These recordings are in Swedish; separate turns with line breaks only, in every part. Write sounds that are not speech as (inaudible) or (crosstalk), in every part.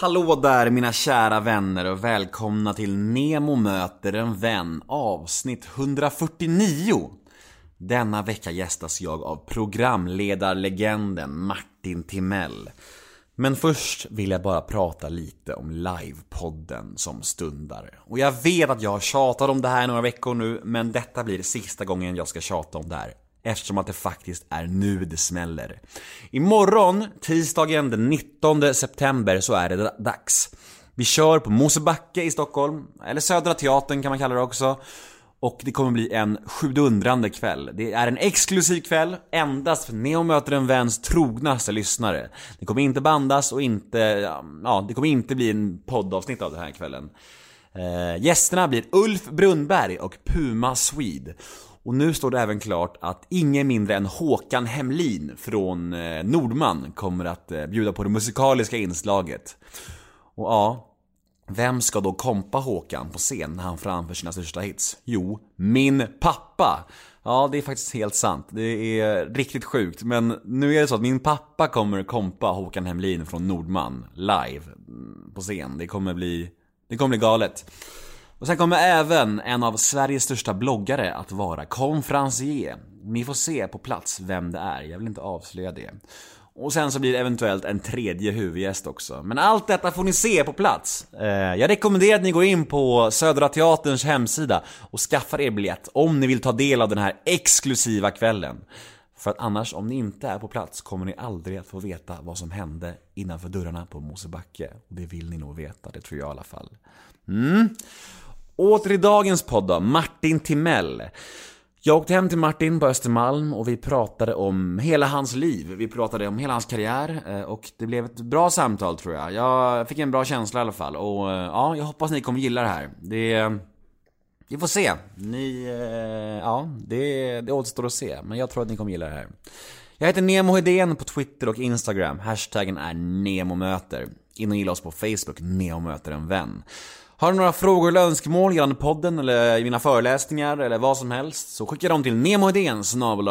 Hallå där mina kära vänner och välkomna till Nemo möter en vän avsnitt 149. Denna vecka gästas jag av programledarlegenden Martin Timell. Men först vill jag bara prata lite om livepodden som stundar. Och jag vet att jag har tjatat om det här några veckor nu, men detta blir sista gången jag ska tjata om det här. Eftersom att det faktiskt är nu det smäller. Imorgon, tisdagen den 19 september, så är det dags. Vi kör på Mosebacke i Stockholm, eller Södra Teatern kan man kalla det också. Och det kommer bli en sjudundrande kväll. Det är en exklusiv kväll, endast för Neo möter en väns trognaste lyssnare. Det kommer inte bandas och inte, ja, det kommer inte bli en poddavsnitt av den här kvällen. Eh, gästerna blir Ulf Brunnberg och Puma Swede. Och nu står det även klart att ingen mindre än Håkan Hemlin från eh, Nordman kommer att eh, bjuda på det musikaliska inslaget. Och ja, vem ska då kompa Håkan på scen när han framför sina största hits? Jo, min pappa! Ja, det är faktiskt helt sant. Det är riktigt sjukt. Men nu är det så att min pappa kommer kompa Håkan Hemlin från Nordman live mm, på scen. Det kommer bli, det kommer bli galet. Och sen kommer även en av Sveriges största bloggare att vara konferencier. Ni får se på plats vem det är, jag vill inte avslöja det. Och sen så blir det eventuellt en tredje huvudgäst också. Men allt detta får ni se på plats. Eh, jag rekommenderar att ni går in på Södra Teaterns hemsida och skaffar er biljett om ni vill ta del av den här exklusiva kvällen. För att annars, om ni inte är på plats, kommer ni aldrig att få veta vad som hände innanför dörrarna på Mosebacke. Och det vill ni nog veta, det tror jag i alla fall. Mm. Åter i dagens podd då, Martin Timell. Jag åkte hem till Martin på Östermalm och vi pratade om hela hans liv. Vi pratade om hela hans karriär eh, och det blev ett bra samtal tror jag. Jag fick en bra känsla i alla fall och eh, ja, jag hoppas ni kommer gilla det här. Det... Vi får se. Ni... Eh, ja, det, det återstår att se. Men jag tror att ni kommer gilla det här. Jag heter Nemo Hedén på Twitter och Instagram. Hashtaggen är NEMOMÖTER. In och gilla oss på Facebook, NEMOMÖTER en vän. Har du några frågor eller önskemål gällande podden eller mina föreläsningar eller vad som helst så skicka dem till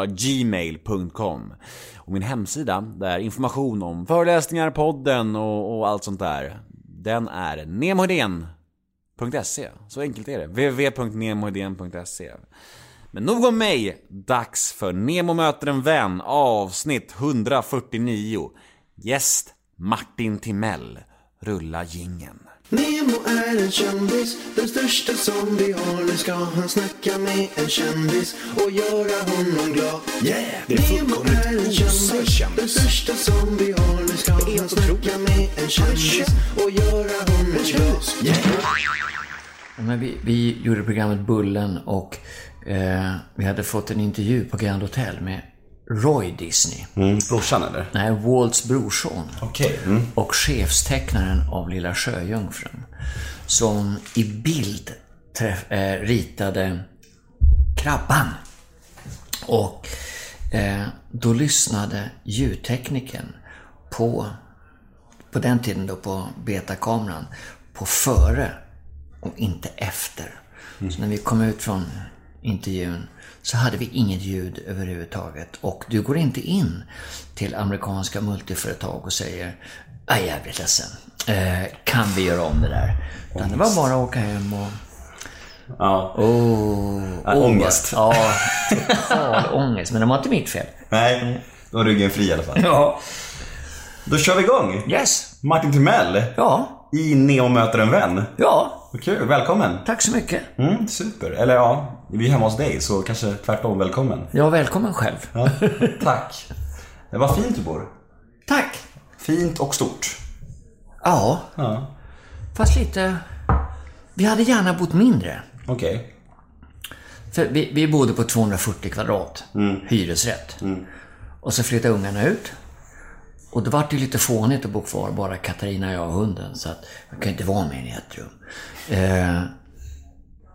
gmail.com Och min hemsida, där information om föreläsningar, podden och, och allt sånt där, den är nemohedén.se. Så enkelt är det. www.nemohedén.se Men nog om mig, dags för Nemo möter en vän avsnitt 149. Gäst Martin Timell. Rulla gingen.
Nemo är en kändis, den största som vi har. Nu ska han snacka med en kändis och göra honom glad. Yeah!
Det är
Nemo är en kändis,
kändis.
den största som vi har. Nu ska han snacka
otroligt.
med en kändis och göra honom glad. Yeah!
Men vi, vi gjorde programmet Bullen och eh, vi hade fått en intervju på Grand Hotel med Roy Disney.
Mm, brorsan eller?
Nej, Walts brorson.
Okej. Mm.
Och chefstecknaren av Lilla Sjöjungfrun. Som i bild träff, eh, ritade Krabban. Och eh, då lyssnade ljudteknikern på, på den tiden då på betakameran, på före och inte efter. Så när vi kom ut från intervjun så hade vi inget ljud överhuvudtaget. Och du går inte in till amerikanska multiföretag och säger Jag är jävligt ledsen. Eh, kan vi göra om det där? Utan det var bara att åka hem och
Ja.
Oh,
Ja, ångest.
Ja, total (laughs) ångest. Men det var inte mitt fel.
Nej, då var ryggen fri i alla fall.
Ja.
Då kör vi igång.
Yes.
Martin Timell
Ja.
i Neo möter en vän.
Ja.
Vad kul, välkommen.
Tack så mycket.
Mm, super. Eller ja, vi är hemma hos dig så kanske tvärtom välkommen.
Ja, välkommen själv.
Ja, tack. Det var fint du bor.
Tack.
Fint och stort.
Ja,
Ja,
fast lite... Vi hade gärna bott mindre.
okej.
För vi, vi bodde på 240 kvadrat, hyresrätt. Och så flyttade ungarna ut. Och då var det ju lite fånigt att bo kvar, bara Katarina, jag och hunden. Så att jag kan inte vara med i ett rum. Eh,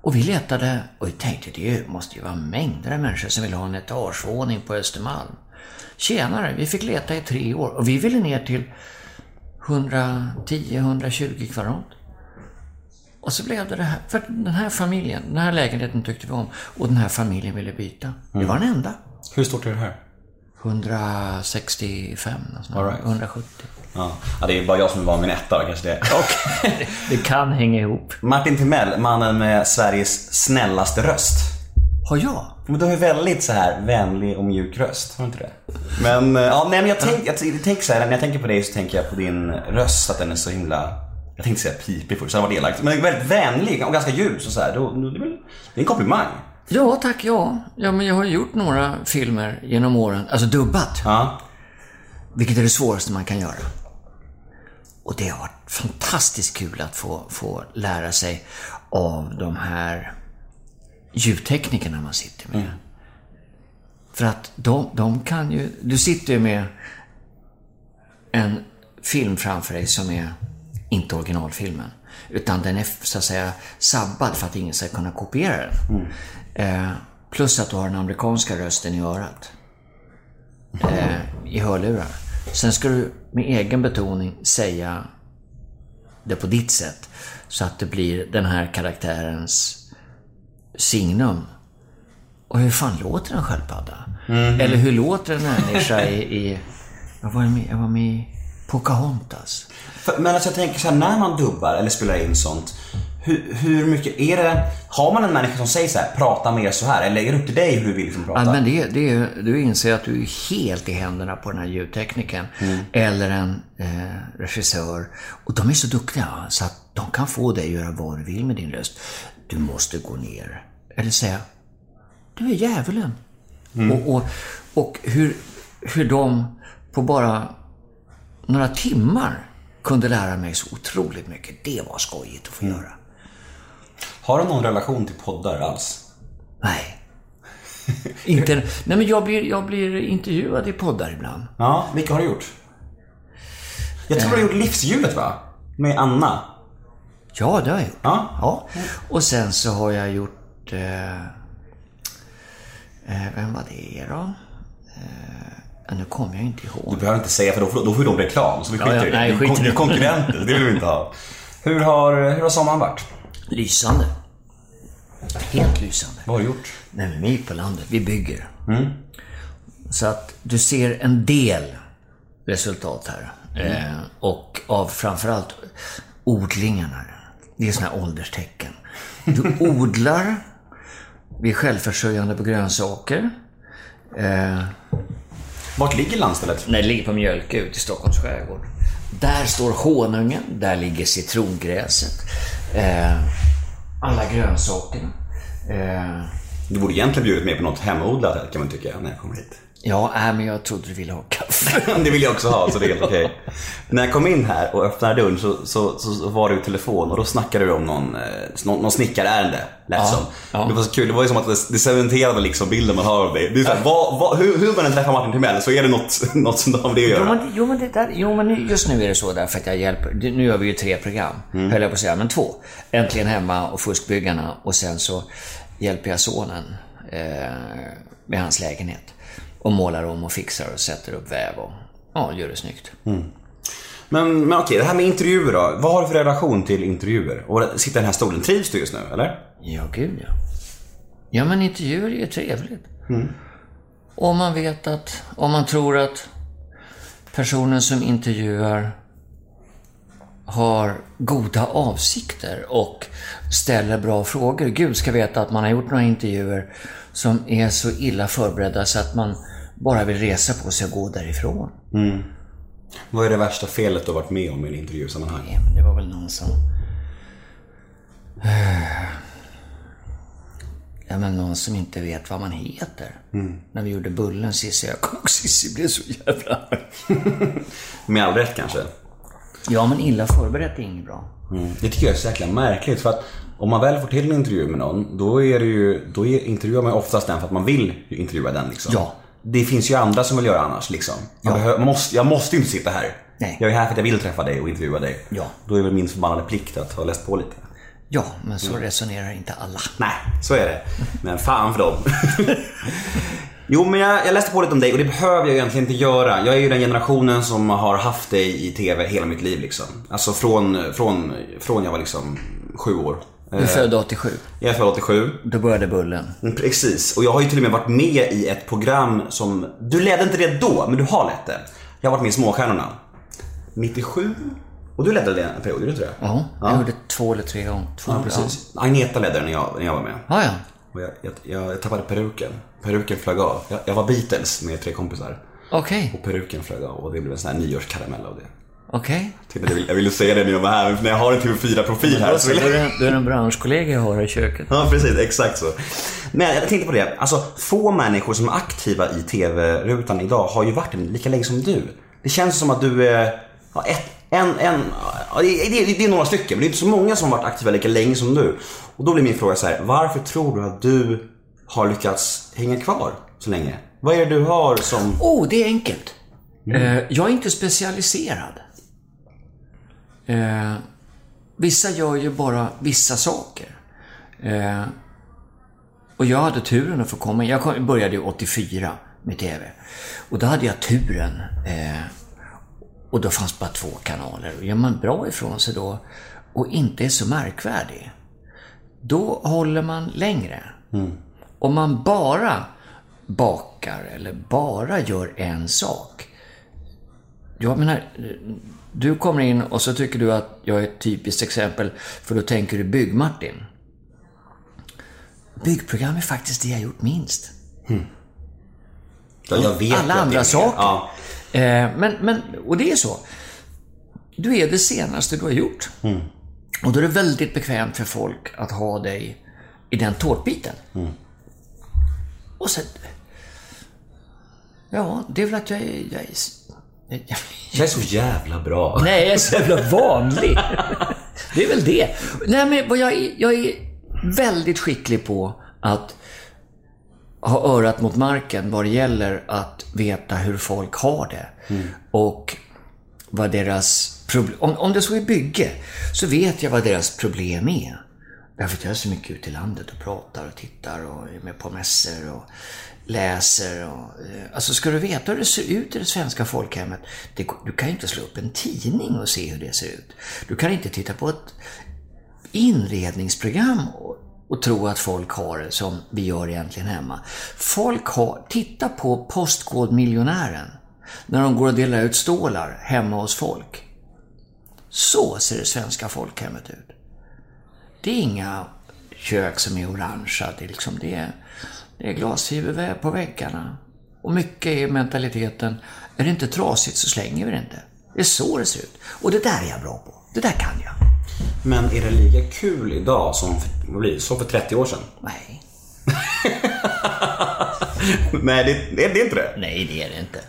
och vi letade och vi tänkte det måste ju vara mängder av människor som vill ha en etagevåning på Östermalm. Tjenare, vi fick leta i tre år och vi ville ner till 110-120 kvadrat. Och så blev det det här. För den här familjen, den här lägenheten tyckte vi om. Och den här familjen ville byta. Det var den enda.
Hur stort är det här?
165, något sånt
All right.
170.
Ja. ja, det är bara jag som vid en etta kanske det. (laughs)
Det kan hänga ihop.
Martin Timell, mannen med Sveriges snällaste röst.
Har jag?
Men du har ju väldigt så här vänlig och mjuk röst, har du inte det? Men, eh, ja, nej men jag tänker jag, tänk så här, när jag tänker på dig så tänker jag på din röst, att den är så himla jag tänkte säga pipig först, så det var elakt. Men väldigt vänlig och ganska ljus och så här. Det det är en komplimang.
Ja, tack, ja. ja. men jag har gjort några filmer genom åren, alltså dubbat.
Ja.
Vilket är det svåraste man kan göra. Och det har varit fantastiskt kul att få, få lära sig av de här ljudteknikerna man sitter med. För att de, de kan ju... Du sitter ju med en film framför dig som är inte originalfilmen. Utan den är så att säga sabbad för att ingen ska kunna kopiera den. Eh, plus att du har den amerikanska rösten i örat eh, i hörlurar. Sen ska du med egen betoning säga det på ditt sätt. Så att det blir den här karaktärens signum. Och hur fan låter en sköldpadda? Eller hur låter en människa i... i jag, var med, jag var med i Pocahontas.
För, men alltså jag tänker så här, när man dubbar eller spelar in sånt. Hur, hur mycket, är det, har man en människa som säger så här, prata mer så här? Eller är det upp till dig hur du vill liksom prata?
Ja, men det, det är, du inser att du är helt i händerna på den här ljudteknikern. Eller en eh, regissör. Och de är så duktiga så att de kan få dig att göra vad du vill med din röst. Du måste gå ner. Eller säga, du är djävulen. Och, och, och hur, hur de på bara några timmar kunde lära mig så otroligt mycket. Det var skojigt att få göra.
Har du någon relation till poddar alls?
Nej. Inte, nej men jag blir, jag blir intervjuad i poddar ibland.
Ja, vilka har du gjort? Jag tror du har gjort Livshjulet va? Med Anna.
Ja, det har jag gjort.
Ja.
Ja. Och sen så har jag gjort... Eh, eh, vem var det då? Eh, nu kommer jag inte ihåg.
Du behöver inte säga för då får, då får de reklam, så vi skiter
Ja, ja,
i det.
nej,
Du är
i
du konkurrenter, det vill vi inte ha. Hur har, hur har sommaren varit?
Lysande. Helt lysande.
Vad har du gjort?
Nej, men vi är på landet. Vi bygger. Så att du ser en del resultat här. Eh, och av framförallt odlingarna. Det är sådana här ålderstecken. Du (laughs) odlar. Vi är självförsörjande på grönsaker. Eh,
Vart ligger landstället?
när det ligger på Mjölke ute i Stockholms skärgård. Där står honungen, där ligger citrongräset. Eh, alla grönsakerna. Eh,
Du borde egentligen bjudit mig på något hemodlat kan man tycka, när jag kommer hit
ja, äh, men jag trodde du ville ha kaffe. (laughs)
det vill jag också ha, så det är helt okej. När jag kom in här och öppnade dörren så, så, så, var du i telefon och då snackade du om någon, eh, någon, någon snickarärende, lät
Ja,
som.
ja.
Det var så kul, det var ju som att det, det cementerade liksom bilden man har av dig. Det är så här, vad, vad, hur, hur man än träffar Martin Timell så är det något, (laughs) något som har med det att
Jo
göra.
men, jo, men det där, jo, men just nu är det så därför att jag hjälper. Nu gör vi ju tre program, höll jag på att säga, men två. Äntligen hemma och Fuskbyggarna och sen så hjälper jag sonen eh, med hans lägenhet. Och målar om och fixar och sätter upp väv och ja, gör det snyggt.
Men, men okej, det här med intervjuer då. Vad har du för relation till intervjuer? Och sitta i den här stolen, trivs du just nu eller?
Ja, gud ja. Ja, men intervjuer är ju trevligt. Om man vet att, om man tror att personen som intervjuar har goda avsikter och ställer bra frågor. Gud ska veta att man har gjort några intervjuer som är så illa förberedda så att man bara vill resa på sig och gå därifrån.
Vad är det värsta felet du har varit med om i en intervjusammanhang?
Ja, men det var väl någon som... Ja, men någon som inte vet vad man heter. När vi gjorde Bullen, Cissi jag kom (laughs) och Cissi blev så jävla. (laughs)
Med all rätt kanske?
Ja, men illa förberett är inget bra.
Mm. Det tycker jag är så jäkla märkligt för att om man väl får till en intervju med någon, då är det ju, då intervjuar man oftast den för att man vill ju intervjua den liksom.
Ja.
Det finns ju andra som vill göra annars liksom. Man behöver, man måste, jag måste inte sitta här.
Nej.
Jag är här för att jag vill träffa dig och intervjua dig.
Ja.
Då är väl min förbannade plikt att ha läst på lite.
Ja, men så resonerar inte alla.
Nej, så är det. Men fan för dem. (laughs) jo, men jag, jag läste på lite om dig och det behöver jag egentligen inte göra. Jag är ju den generationen som har haft dig i TV hela mitt liv liksom. Alltså från, från, från jag var liksom sju år
Du är född 87.
Jag är född 87.
Då började Bullen.
Mm, Precis, och jag har ju till och med varit med i ett program som, du ledde inte det då, men du har lett det. Jag har varit med i Småstjärnorna. 97? Och du ledde det en period, gjorde du inte det?
Ja, jag gjorde två eller tre gånger. Två,
Ja, precis. Agneta ledde den när jag, när jag var med.
Ja, ja.
Och jag, jag, jag tappade peruken. Peruken flög av. Jag, jag var Beatles med tre kompisar.
Okej,
Och peruken flög av och det blev en sån här nyårskaramell av det.
okej.
Att Jag ville, jag ville säga det när jag var här, men när jag har en TV4-profil här så vill
är
jag...
då är en branschkollega jag har i köket.
Ja, precis. Exakt så. Men jag tänkte på det. Alltså, få människor som är aktiva i TV-rutan idag har ju varit lika länge som du. Det känns som att du är... Ja, ett, en, en, det, är- det, är- några stycken, men det är inte så många som har varit aktiva lika länge som du. Och då blir min fråga så här. Varför tror du att du har lyckats hänga kvar så länge? Vad är det du har som...
Oh, det är enkelt. Eh, jag är inte specialiserad. Eh, vissa gör ju bara vissa saker. Eh, och jag hade turen att få komma. Jag började ju 84 med TV. Och då hade jag turen. Eh, och då fanns bara två kanaler. Och gör man bra ifrån sig då och inte är så märkvärdig, då håller man längre. Om man bara bakar eller bara gör en sak. Jag menar, du kommer in och så tycker du att jag är ett typiskt exempel, för då tänker du Bygg-Martin. Byggprogram är faktiskt det jag gjort minst.
Ja, jag vet
Alla andra saker.
Ja.
Eh, men, men, och det är så. Du är det senaste du har gjort. Och då är det väldigt bekvämt för folk att ha dig i den tårtbiten. Och sen... Ja, det är väl att jag är... Jag är jag,
Jag är så jävla bra.
Nej, jag är så jävla vanlig. (laughs) Det är väl det. Nej, men jag, är, jag är väldigt skicklig på att ha örat mot marken vad det gäller att veta hur folk har det. Och vad deras problem... Om, om det så är bygge, så vet jag vad deras problem är. Därför att jag är så mycket ute i landet och pratar och tittar och är med på mässor och läser. Och, eh, alltså ska du veta hur det ser ut i det svenska folkhemmet, det, du kan ju inte slå upp en tidning och se hur det ser ut. Du kan inte titta på ett inredningsprogram och, och tro att folk har det som vi gör egentligen hemma. Folk har, titta på Postkodmiljonären när de går och delar ut stålar hemma hos folk. Så ser det svenska folkhemmet ut. Det är inga kök som är orangea. Det är, liksom, det är, det är glasfiberväv på väggarna. Och mycket är mentaliteten, är det inte trasigt så slänger vi det inte. Det är så det ser ut. Och det där är jag bra på. Det där kan jag.
Men är det lika kul idag som för, blir som för 30 år sedan?
Nej, (laughs)
Nej, det, det, är- det är inte det.
nej det är det inte.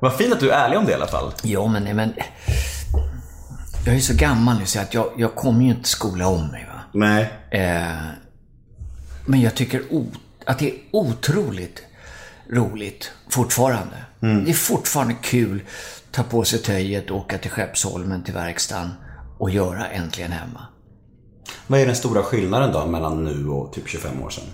Vad fint att du är ärlig om det i alla fall.
Ja, men, nej, men jag är så gammal nu så att jag, jag kommer ju inte skola om mig. Va?
Nej.
Eh, men jag tycker o, att det är otroligt roligt fortfarande. Det är fortfarande kul att ta på sig töjet och åka till Skeppsholmen till verkstaden och göra Äntligen Hemma.
Vad är den stora skillnaden då mellan nu och typ 25 år sedan?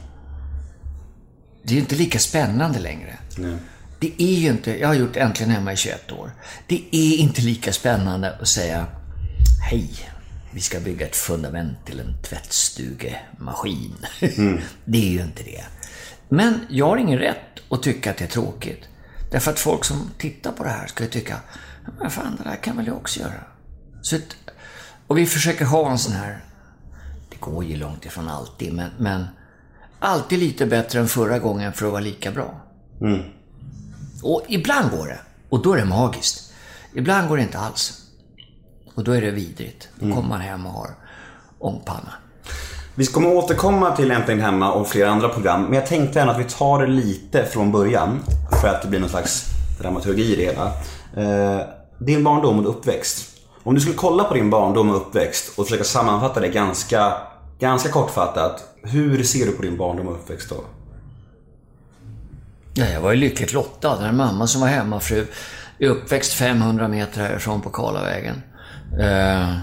Det är ju inte lika spännande längre.
Nej.
Det är ju inte, jag har gjort Äntligen Hemma i 21 år. Det är inte lika spännande att säga Hej, vi ska bygga ett fundament till en tvättstugemaskin. (laughs) det är ju inte det. Men jag har ingen rätt att tycka att det är tråkigt. Därför att folk som tittar på det här ska ju tycka, men fan det där kan väl jag också göra. Så att, och vi försöker ha en sån här, det går ju långt ifrån alltid, men, men alltid lite bättre än förra gången för att vara lika bra. Och ibland går det. Och då är det magiskt. Ibland går det inte alls. Och då är det vidrigt. Då kommer man hem och har ångpanna.
Vi kommer återkomma till Äntligen Hemma och flera andra program, men jag tänkte ändå att vi tar det lite från början för att det blir någon slags dramaturgi i det hela. Eh, din barndom och uppväxt. Om du skulle kolla på din barndom och uppväxt och försöka sammanfatta det ganska, ganska kortfattat. Hur ser du på din barndom och uppväxt då?
Ja, jag var ju lyckligt lottad. Den här mamma som var hemmafru är uppväxt 500 meter härifrån på Karlavägen. Eh,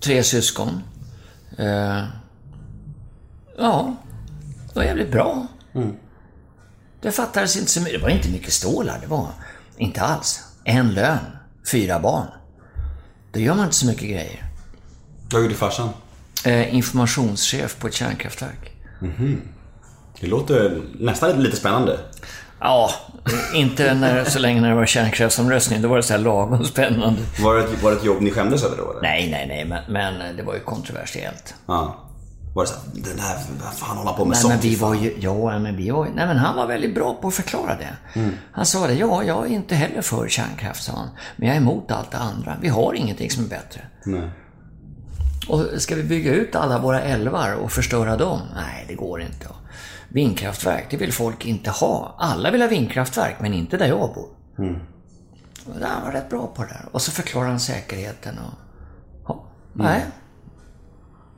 tre syskon. Eh, ja, det var jävligt bra. Det fattades inte så mycket. Det var inte mycket stålar. Det var inte alls. En lön, fyra barn. Då gör man inte så mycket grejer.
Vad gjorde farsan?
eh, informationschef på ett kärnkraftverk.
Det låter nästan lite spännande.
Ja, inte när, så länge när det var kärnkraftsomröstning. Då var det så här lagom spännande.
Var det, ett- var det ett jobb ni skämdes över då eller?
Nej, nej, nej, men, men det var ju kontroversiellt.
Ja. Var det såhär, den här, vad fan håller han på med
Nej,
sånt?
men vi var ju, ja, men vi var ju, nej men han var väldigt bra på att förklara det. Han sa det, ja, jag är inte heller för kärnkraft, sa han. Men jag är emot allt det andra. Vi har ingenting som är bättre.
Nej.
Och ska vi bygga ut alla våra älvar och förstöra dem? Nej, det går inte. Vindkraftverk, det vill folk inte ha. Alla vill ha vindkraftverk, men inte där jag bor. Och Han var rätt bra på det där. Och så förklarade han säkerheten och... Ja, nej.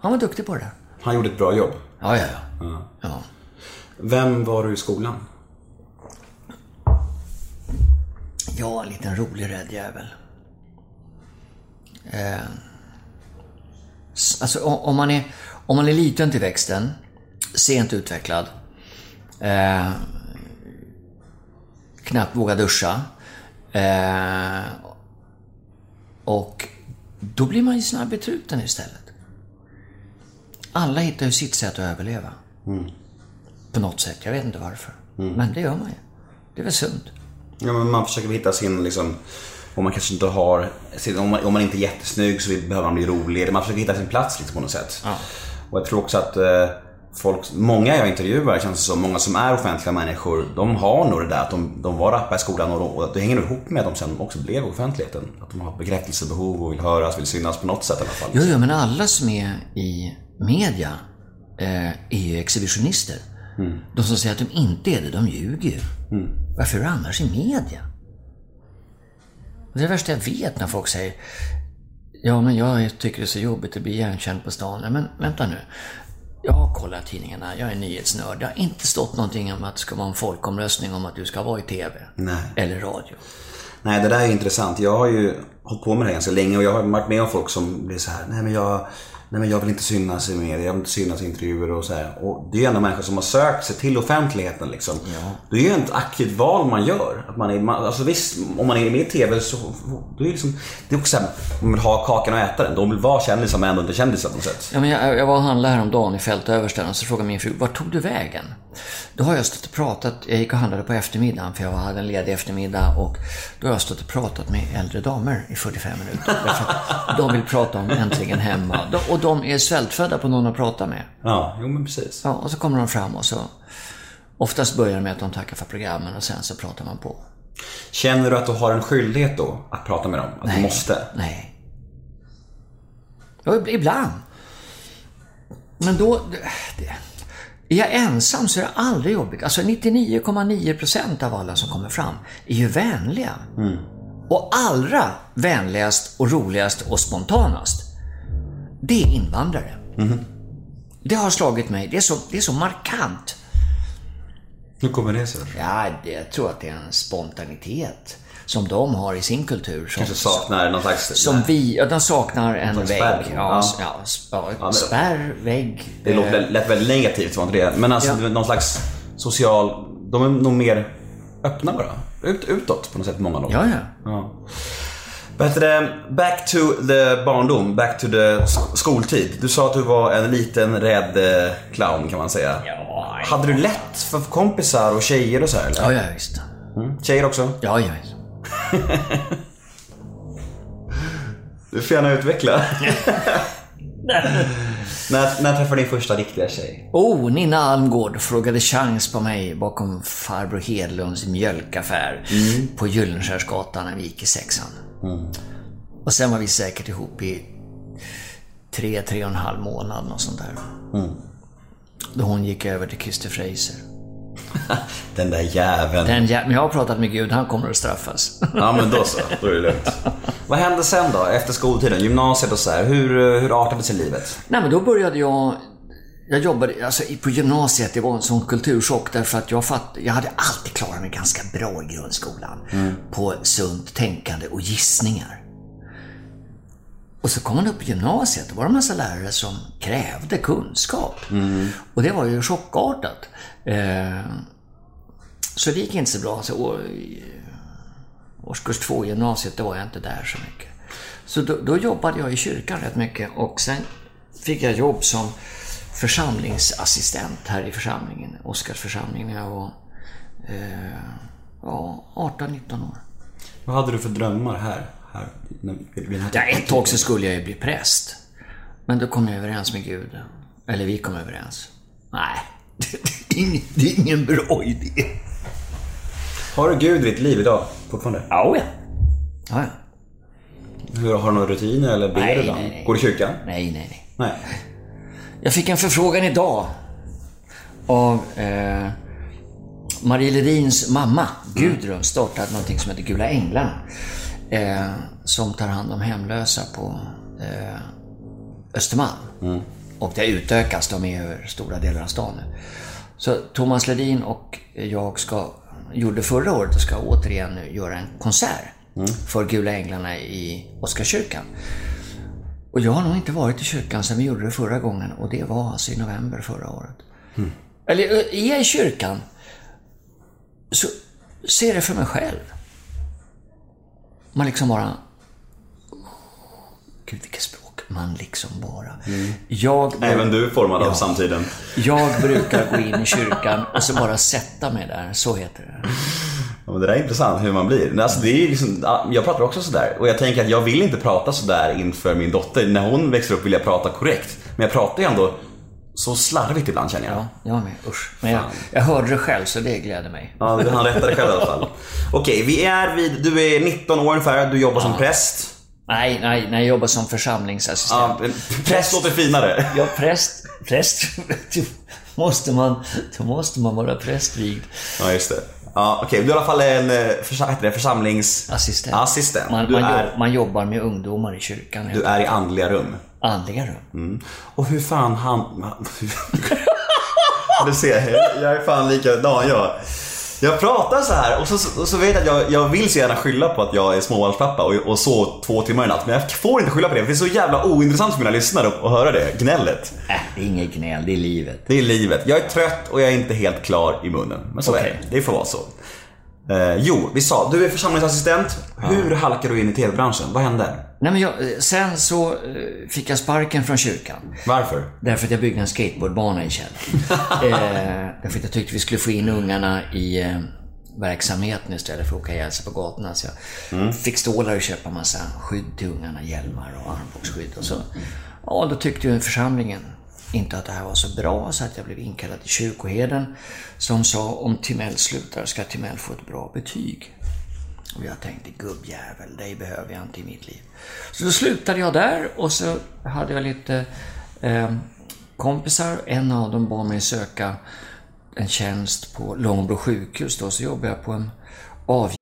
Han var duktig på det där.
Han gjorde ett bra jobb.
Ja, ja, ja. ja.
Vem var du i skolan?
Ja, en liten rolig räddjävel. Eh, s- alltså om, om, man är, om man är liten till växten, sent utvecklad, eh, knappt vågar duscha, eh, och då blir man ju snabb i truten istället. Alla hittar ju sitt sätt att överleva. På något sätt, jag vet inte varför. Men det gör man ju. Det är väl sunt.
Ja, men man försöker hitta sin, liksom, om man kanske inte har, om man, om man inte är jättesnygg så behöver man bli rolig. Man försöker hitta sin plats liksom, på något sätt. Och jag tror också att eh, folk, många jag intervjuar känns det som, många som är offentliga människor, de har nog det där att de, de var rappa i skolan och, de, och det hänger nog ihop med att de sen också blev offentligheten. Att de har bekräftelsebehov och vill höras, vill synas på något sätt i alla fall.
Jo, jo, men alla som är i media eh, är ju exhibitionister. De som säger att de inte är det, de ljuger ju. Varför är du annars i media? Och det är det värsta jag vet när folk säger Ja, men jag tycker det är så jobbigt att bli igenkänd på stan. Ja, men vänta nu. Jag har kollat tidningarna, jag är nyhetsnörd. Det har inte stått någonting om att det ska vara en folkomröstning om att du ska vara i TV.
Nej.
Eller radio.
Nej, det där är intressant. Jag har ju hållit på med det här ganska länge och jag har varit med om folk som blir så här, nej men jag, nej men jag vill inte synas i media, jag vill inte synas i intervjuer och så här. Och det är ju ändå människor som har sökt sig till offentligheten liksom. Det är ju ett aktivt val man gör. Att man är, alltså visst, om man är med i TV så, det är liksom, det är också så här, man vill ha kakan och äta den. De vill vara kändisar men ändå inte kändisar på något sätt.
Ja, men jag, jag var och handlade häromdagen i Fältöversten och så frågade min fru, vart tog du vägen? Då har jag stått och pratat, jag gick och handlade på eftermiddagen för jag hade en ledig eftermiddag och då har jag stått och pratat med äldre damer i 45 minuter. (laughs) De vill prata om Äntligen Hemma och de är svältfödda på någon att prata med.
Ja, jo men precis.
Ja, och så kommer de fram och så Oftast börjar det med att de tackar för programmen och sen så pratar man på.
Känner du att du har en skyldighet då att prata med dem? Att du måste?
Nej. Ja, ib- ibland. Men då... Det, är jag ensam så är det aldrig jobbigt. Alltså 99,9% av alla som kommer fram är ju vänliga. Och allra vänligast och roligast och spontanast, det är invandrare. Det har slagit mig. Det är så, det är så markant.
Hur kommer det sig?
Ja, det, jag tror att det är en spontanitet som de har i sin kultur. Som,
Kanske saknar någon slags...
som vi, ja, de saknar en vägg.
spärr.
Ja,
Ja.
ja, spärr, vägg.
Det
eh,
låter lät väldigt negativt, var inte det? Men alltså
Ja.
någon slags social... De är nog mer öppna bara. Ut, utåt på något sätt, många av dem.
Ja, ja.
Ja. Det? Back to the barndom, back to the sk- skoltid. Du sa att du var en liten rädd eh, clown kan man säga.
Ja,
Hade du lätt för kompisar och tjejer och så här eller?
Ja, ja, visst.
Mm. Tjejer också?
Ja, ja, visst.
Du får gärna utveckla. när, när träffade du din första riktiga tjej?
Oh, Nina Almgård frågade chans på mig bakom farbror Hedlunds mjölkaffär på Gyllenskärsgatan när vi gick i sexan. Och sen var vi säkert ihop i tre, tre och en halv månad, något sånt där. Då hon gick över till Christer Fraser. (laughs)
Den där jäveln.
Den jä- Men jag har pratat med Gud, han kommer att straffas.
Ja men då så, då är det lugnt. (laughs) Vad hände sen då, efter skoltiden? Gymnasiet och så här. Hur, eh, hur artade sig livet?
Nej, men då började jag... Jag jobbade alltså, på gymnasiet, det var en sån kulturchock därför att jag, fatt, jag hade alltid klarat mig ganska bra i grundskolan. På sunt tänkande och gissningar. Och så kom man upp i gymnasiet, då var det en massa lärare som krävde kunskap. Och det var ju chockartat. Eh, så det gick inte så bra. Så, i årskurs två i gymnasiet, då var jag inte där så mycket. Så då, då jobbade jag i kyrkan rätt mycket och sen fick jag jobb som församlingsassistent här i församlingen, Oskarsförsamlingen, när jag var eh, ja, 18-19 år.
Vad hade du för drömmar här? här här
Ja, ett tag så skulle jag ju bli präst. Men då kom jag överens med Gud. Eller vi kom överens. Nej, (laughs) det är ingen, det är ingen bra idé.
Har du Gud i ditt liv idag fortfarande?
Ja, ja. ja, ja.
Hur, har du några rutiner eller ber
Nej,
du ibland?
nej, nej.
Går du i kyrkan?
Nej, nej, nej.
Nej.
Jag fick en förfrågan idag av eh, Marie Ledins mamma, Gudrun, startat någonting som heter Gula Änglarna. Eh, som tar hand om hemlösa på eh, Östermalm. Och det utökas, de är över stora delar av stan nu. Så Thomas Ledin och jag ska, gjorde förra året och ska återigen nu göra en konsert för Gula Änglarna i Oscarskyrkan. Och jag har nog inte varit i kyrkan sedan vi gjorde det förra gången och det var alltså i november förra året. Eller eh, är jag i kyrkan så ser det för mig själv. Man liksom bara... Gud vilket språk. Man liksom bara. Jag,
Även du är formad av
Ja.
samtiden.
jag brukar gå in i (laughs) kyrkan och så bara sätta mig där. Så heter det.
Ja, men det där är intressant hur man blir. Alltså, det är liksom, ja, jag pratar också sådär. Och jag tänker att jag vill inte prata sådär inför min dotter. När hon växer upp vill jag prata korrekt. Men jag pratar ju ändå så slarvigt ibland känner jag.
Ja, jag med. Usch. Men jag, jag hörde det själv så det gläder mig.
Ja, han rättade själv i alla fall. (laughs) Okej, vi är vid, du är 19 år ungefär, du jobbar som präst.
Nej, nej, nej, jag jobbar som församlingsassistent.
Ja, präst låter finare.
Ja, präst, präst, då måste man, då måste man vara prästvigd.
Ja, just det. Ja, okej, du är i alla fall en eh, försa, heter det, församlingsassistent.
Assistent. Man, man,
är,
jobb, man jobbar med ungdomar i kyrkan.
du är i andliga rum.
Andliga rum.
Mm. Och hur fan han... (laughs) du ser, jag är fan likadan jag. Jag pratar så här och så, och så vet jag att jag, jag vill så gärna skylla på att jag är småbarnspappa och, och så två timmar i natt. Men jag får inte skylla på det för det är så jävla ointressant för mina lyssnare att att höra det gnället.
Äh, det är inget gnäll, det är livet.
Det är livet. Jag är trött och jag är inte helt klar i munnen. Men så är
Okej.
det. Det får vara så. Eh, jo, vi sa, du är församlingsassistent. Hur halkar du in i TV-branschen? Vad hände?
Nej, men jag, sen så eh, fick jag sparken från kyrkan.
Varför?
Därför att jag byggde en skateboardbana i källaren. (laughs) eh, därför att jag tyckte vi skulle få in ungarna i eh, verksamheten istället för att åka ihjäl sig på gatorna. Så jag fick stålar och köpa massa skydd till ungarna, hjälmar och armbågsskydd och så. Ja, då tyckte ju församlingen inte att det här var så bra så att jag blev inkallad till kyrkoherden som sa om Timell slutar ska Timell få ett bra betyg. Och jag tänkte gubbjävel, dig behöver jag inte i mitt liv. Så då slutade jag där och så hade jag lite eh, kompisar. En av dem bad mig söka en tjänst på Långbro sjukhus då, så jobbade jag på en avgift.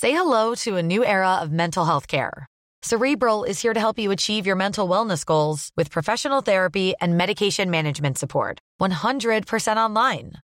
Say hello to a new era of mental health care. Cerebral is here to help you achieve your mental wellness goals with professional therapy and medication management support. 100% online.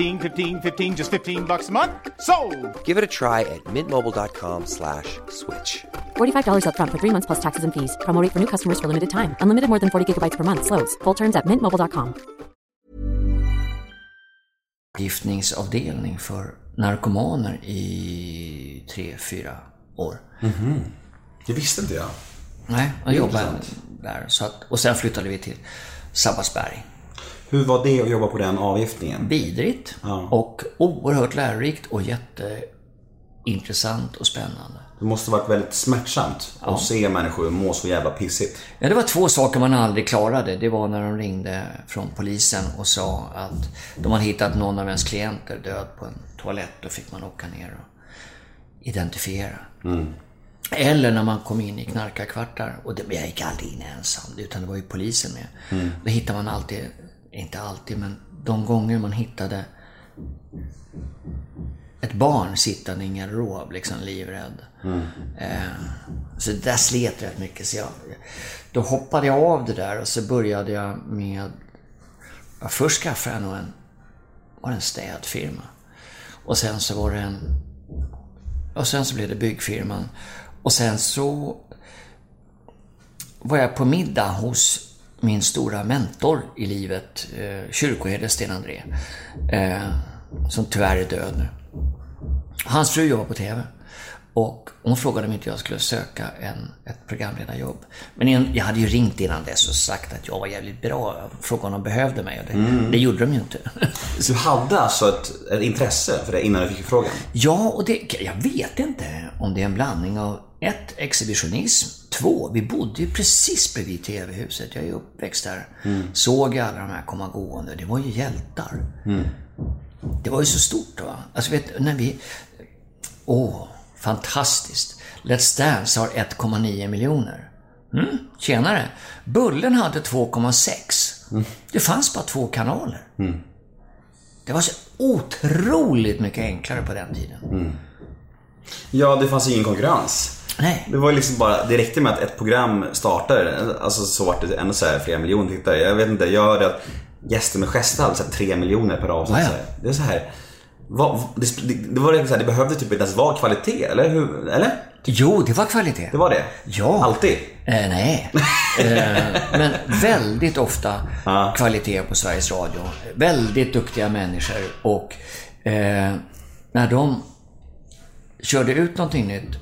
15, 15 15, just 15 bucks a month. So,
Give it a try at mintmobile.com slash switch.
$45 upfront for three months plus taxes and fees. Promo for new customers for limited time. Unlimited more than 40 gigabytes per month. Slows. Full terms at mintmobile.com.
giftningsavdelning för narkomaner i tre, fyra år. Mhm.
Det visste inte jag.
Nej, jag jobbade där. Så att, och sen flyttade vi till Sabbatsberg.
Hur var det att jobba på den avgiftningen?
Vidrigt
Ja.
och oerhört lärorikt och jätte intressant och spännande.
Det måste varit väldigt smärtsamt att se människor må så jävla pissigt.
Ja, det var två saker man aldrig klarade. Det var när de ringde från polisen och sa att de hade hittat någon av ens klienter död på en toalett. Då fick man åka ner och identifiera. Eller när man kom in i knarkarkvartar. Och det, jag gick aldrig in ensam, utan det var ju polisen med. Då hittade man alltid, inte alltid, men de gånger man hittade ett barn sittande i en garderob, liksom livrädd. Eh, så det där slet rätt mycket. Så jag, då hoppade jag av det där och så började jag med... Ja, först skaffade jag nog en, var en städfirma. Och sen så var det en... Och sen så blev det byggfirman. Och sen så var jag på middag hos min stora mentor i livet, eh, kyrkoherde Sten André. Eh, som tyvärr är död nu. Hans fru jobbar på TV. Och hon frågade om inte jag skulle söka en, ett programledarjobb. Men jag hade ju ringt innan dess och sagt att jag var jävligt bra. Frågade om de behövde mig och det, det gjorde de ju inte. (laughs)
Så du hade alltså ett, ett intresse för det innan du fick frågan?
Ja, och det, jag vet inte om det är en blandning av ett, exhibitionism. Två, vi bodde ju precis bredvid TV-huset. Jag är uppväxt där. Såg alla de här komma gående. Det var ju hjältar. Det var ju så stort va. Alltså vet när vi... Åh, fantastiskt. Let's Dance har 1,9 miljoner. Mm, tjenare. Bullen hade 2,6. Det fanns bara två kanaler. Det var så otroligt mycket enklare på den tiden.
Ja, det fanns ingen konkurrens.
Nej.
Det var liksom bara, det räckte med att ett program startade, alltså så vart det ännu så här flera miljoner tittare. Jag vet inte, jag hörde att Gäster med gester hade tre miljoner per avsnitt.
Ja, ja.
Det är så här, vad, det, det, det var liksom så här, det behövde typ inte ens vara kvalitet, eller hur? Eller?
Jo, det var kvalitet.
Det var det?
Ja.
Alltid?
Eh, nej. (laughs) Eh, men väldigt ofta kvalitet på Sveriges Radio. Väldigt duktiga människor och eh, när de körde ut någonting nytt.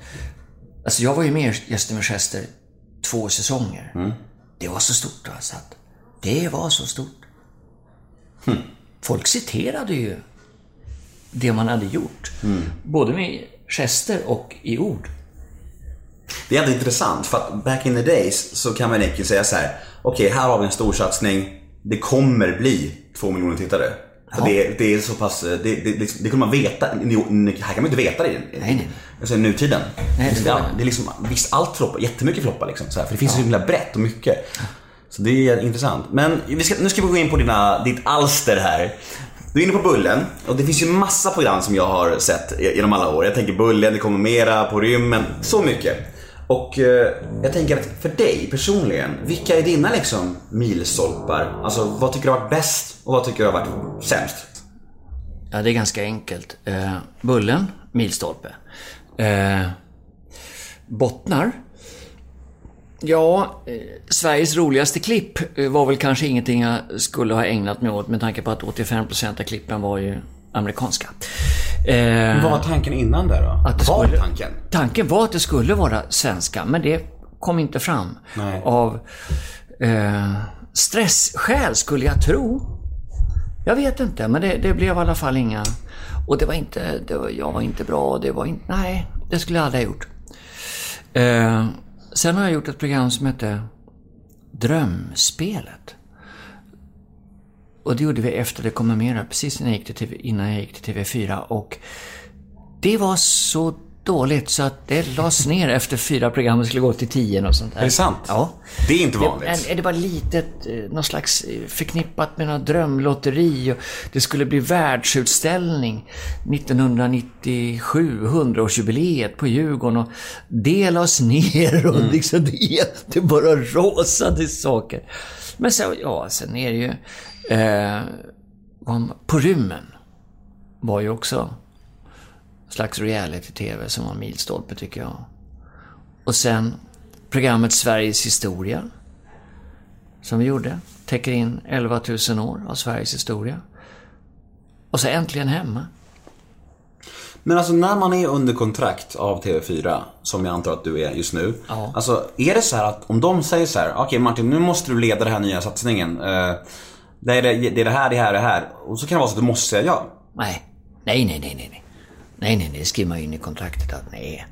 Alltså jag var ju med i Gäster med gester två säsonger. Det var så stort alltså. Att det var så stort. Folk citerade ju det man hade gjort. Både med gester och i ord.
Det är ändå intressant för att back in the days så kan man enkelt säga så här. Okej, här har vi en stor satsning. Det kommer bli två miljoner tittare.
Ja.
det, det är så pass, det, det, det, det kunde man veta. Här kan man inte veta det i
Nej, nej.
Alltså, nutiden.
Nej, det
är,
det.
det är liksom, visst allt floppar, jättemycket floppar liksom. Så här, för det finns så himla brett och mycket. Så det är intressant. Men ska, nu ska vi gå in på dina, ditt alster här. Du är inne på Bullen och det finns ju massa program som jag har sett genom alla år. Jag tänker Bullen, det kommer mera, på rymmen, så mycket. Och eh, jag tänker att för dig personligen, vilka är dina liksom milstolpar? Alltså vad tycker du har varit bäst och vad tycker du har varit sämst?
Ja, det är ganska enkelt. Eh, bullen, milstolpe. Eh, bottnar. Ja, eh, Sveriges roligaste klipp eh, var väl kanske ingenting jag skulle ha ägnat mig åt med tanke på att 85% av klippen var ju amerikanska. Eh,
Vad var tanken innan där då?
Att det
var
skulle-
tanken?
Tanken var att det skulle vara svenska, men det kom inte fram.
Nej.
Av eh, stressskäl skulle jag tro. Jag vet inte, men det, det blev i alla fall inga... Och det var inte... Det var, jag var inte bra, det var inte... Nej, det skulle jag aldrig ha gjort. Eh, sen har jag gjort ett program som hette Drömspelet. Och det gjorde vi efter det kommer mera, precis innan jag, gick till innan jag gick till TV4. Och det var så dåligt så att det lades ner efter fyra program och skulle gå till tio och sånt där.
Är det sant?
Ja.
Det är inte vanligt.
Det, det var litet, eh, någon slags eh, förknippat med något drömlotteri och det skulle bli världsutställning 1997, 100-årsjubileet på Djurgården och det lades ner och
Mm.
liksom det, det bara rasade saker. Men så, ja, sen är det ju, eh, om- på rymmen var ju också en slags reality-tv som var en milstolpe tycker jag. Och sen programmet Sveriges historia. Som vi gjorde. Täcker in 11 000 år av Sveriges historia. Och så Äntligen Hemma.
Men alltså när man är under kontrakt av TV4, som jag antar att du är just nu.
Ja.
Alltså är det så här att om de säger så här, okej Martin nu måste du leda den här nya satsningen. Eh, är det, det är det här, det här, det här. Och så kan det vara så att du måste säga ja.
Nej. Nej, nej, nej, nej. nej. Nej, nej, nej, det skriver man in i kontraktet att nej.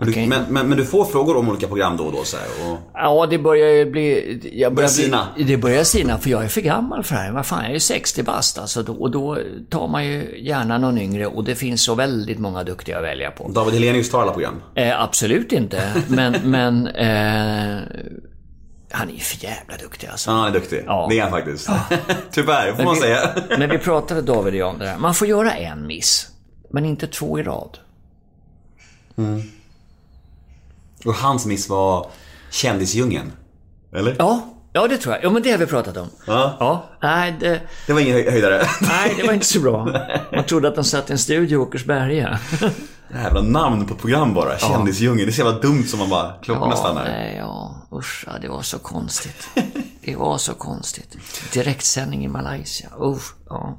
Du,
Okej.
men, men, men du får frågor om olika program då och då så här, och...
Ja, det börjar ju bli... Jag
Börjar
bli-
sina.
Det börjar sina, för jag är för gammal för det här. Vad fan, jag är ju 60 bast alltså. Då, och då tar man ju gärna någon yngre och det finns så väldigt många duktiga att välja på.
David Hellenius tar alla program.
Eh, absolut inte, men... men eh, han är ju för jävla duktig alltså.
Ja, han är duktig.
Ja.
Det är han faktiskt. (laughs) Tyvärr, får man
vi,
säga. (laughs)
Men vi pratade David och jag om det där. Man får göra en miss, men inte två i rad.
Och hans miss var Kändisdjungeln. Eller?
Ja, ja det tror jag. Ja, men det har vi pratat om.
Ja.
Ja, nej, det,
Det var ingen höj- höjdare.
nej, det var inte så bra. (laughs) Man trodde att de satt i en studio i Åkersberga.
Jävla namn på program bara. Kändisdjungeln. Det är så jävla dumt som man bara, klockorna
Ja,
stannar.
nej, ja, usch, ja, det var så konstigt. Det var så konstigt. Direktsändning i Malaysia, usch, ja.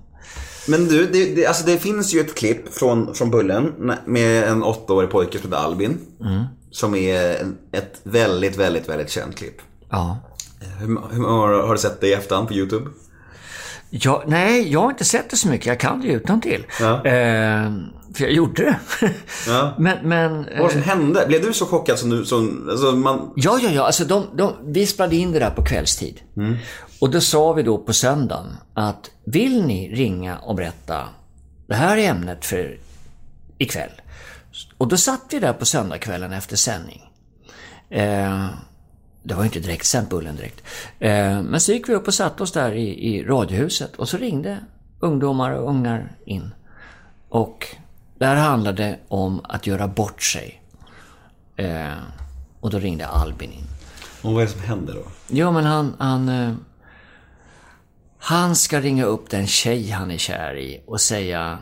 Men du, det, det, alltså det finns ju ett klipp från, från Bullen med en åttaårig pojke som heter Albin.
Mm.
Som är ett väldigt, väldigt, väldigt känt klipp.
Ja.
Hur, hur, har, har du sett det i efterhand på YouTube?
Ja, nej, jag har inte sett det så mycket. Jag kan det utantill.
Ja.
Eh, för jag gjorde det. (laughs)
Ja.
Men, men...
Vad var det som hände? Blev du så chockad som du, som, alltså man,
Ja, ja, ja. Alltså de, de, vi spelade in det där på kvällstid. Och då sa vi då på söndagen att vill ni ringa och berätta det här är ämnet för ikväll. Och då satt vi där på söndagskvällen efter sändning. Eh, det var inte direkt sänt Bullen direkt. Eh, men så gick vi upp och satte oss där i, i radiohuset och så ringde ungdomar och ungar in. Och där handlade det om att göra bort sig. Eh, och då ringde Albin in.
och vad är det som händer då?
Jo, men han, han... eh, Han ska ringa upp den tjej han är kär i och säga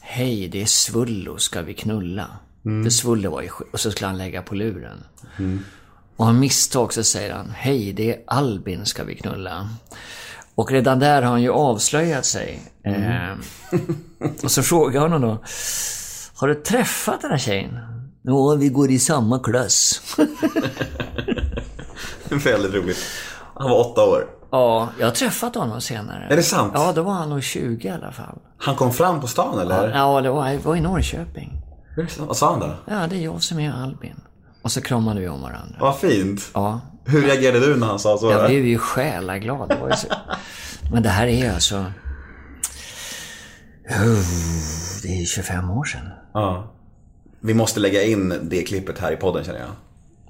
Hej, det är Svullo, ska vi knulla? För Svullo var ju Och så skulle han lägga på luren. Och han misstag så säger han Hej, det är Albin, ska vi knulla? Och redan där har han ju avslöjat sig. Eh, och så frågar honom då Har du träffat den här tjejen? Ja, vi går i samma klass. (laughs)
Väldigt roligt. Han var åtta år.
Ja, jag har träffat honom senare.
Är det sant?
Ja, då var han nog 20 i alla fall.
Han kom fram på stan eller?
Ja, det var, det var i Norrköping.
Vad sa han då?
Ja, det är jag som är Albin. Och så kramade vi om varandra.
Vad fint.
Ja,
Hur reagerade du när han sa så?
jag blev ju själaglad. Det var ju så... Men det här är alltså... Oh, Det är 25 år sedan.
Ja. Vi måste lägga in det klippet här i podden känner jag.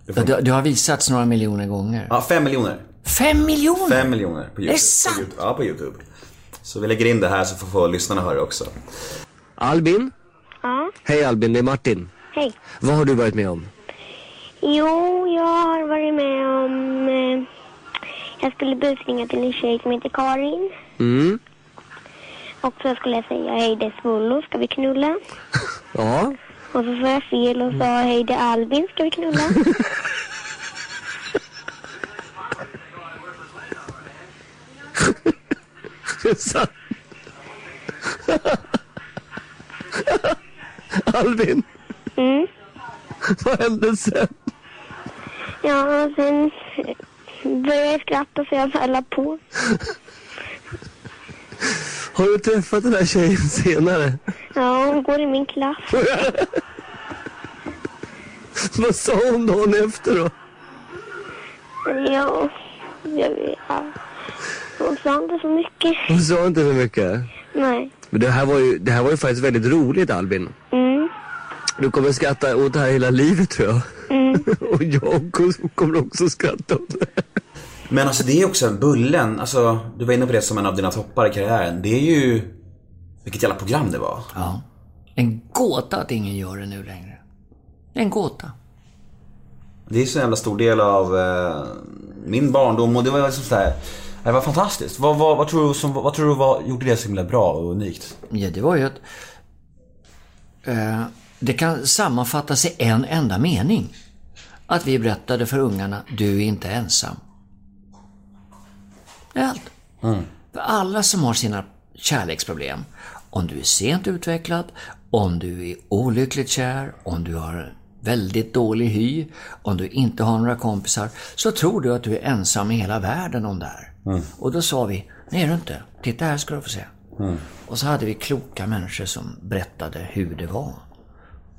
Det får-
Det, det har visats några miljoner gånger.
Ja, fem miljoner.
Fem miljoner?
Fem miljoner på YouTube.
det sant?
På YouTube. Ja, på YouTube. Så vi lägger in det här så får, får lyssnarna höra också.
Albin?
Ja,
Hej Albin, det är Martin.
hej.
Vad har du varit med om?
Jo, jag har varit med om... Eh, jag skulle busringa till en tjej som heter Karin.
Mm.
Och så skulle jag säga hej det är Svullo, ska vi knulla? (laughs)
Ja.
Och så sa jag fel och sa hej det är Albin, ska vi knulla? (laughs)
Albin,
Mm. (laughs)
vad hände sen?
Ja, sen började jag skratta så jag la på. (laughs)
Har du träffat den här tjejen senare?
Ja, hon går i min klass. (laughs)
Vad sa hon dagen efter då?
Ja, jag vet. Hon sa inte så mycket.
Hon sa inte så mycket.
Nej.
Men det här var ju, det här var ju faktiskt väldigt roligt Albin.
Mm.
Du kommer skratta åt det här hela livet tror jag.
Mm. (laughs)
Och jag kommer också skratta åt det.
Men alltså det är också Bullen, alltså du var inne på det som en av dina toppar i karriären. Det är ju... Vilket jävla program det var.
Ja. En gåta att ingen gör det nu längre. En gåta.
Det är så en jävla stor del av eh, min barndom och det var liksom sådär... Det var fantastiskt. Vad, vad, vad tror du, som, vad tror du var, gjorde det så himla bra och unikt?
Ja, det var ju att... Eh, det kan sammanfattas i en enda mening. Att vi berättade för ungarna, du är inte ensam. Det är allt. För alla som har sina kärleksproblem, om du är sent utvecklad, om du är olyckligt kär, om du har väldigt dålig hy, om du inte har några kompisar, så tror du att du är ensam i hela världen om det här. Och då sa vi, nej är du inte. Titta här ska du få se. Och så hade vi kloka människor som berättade hur det var.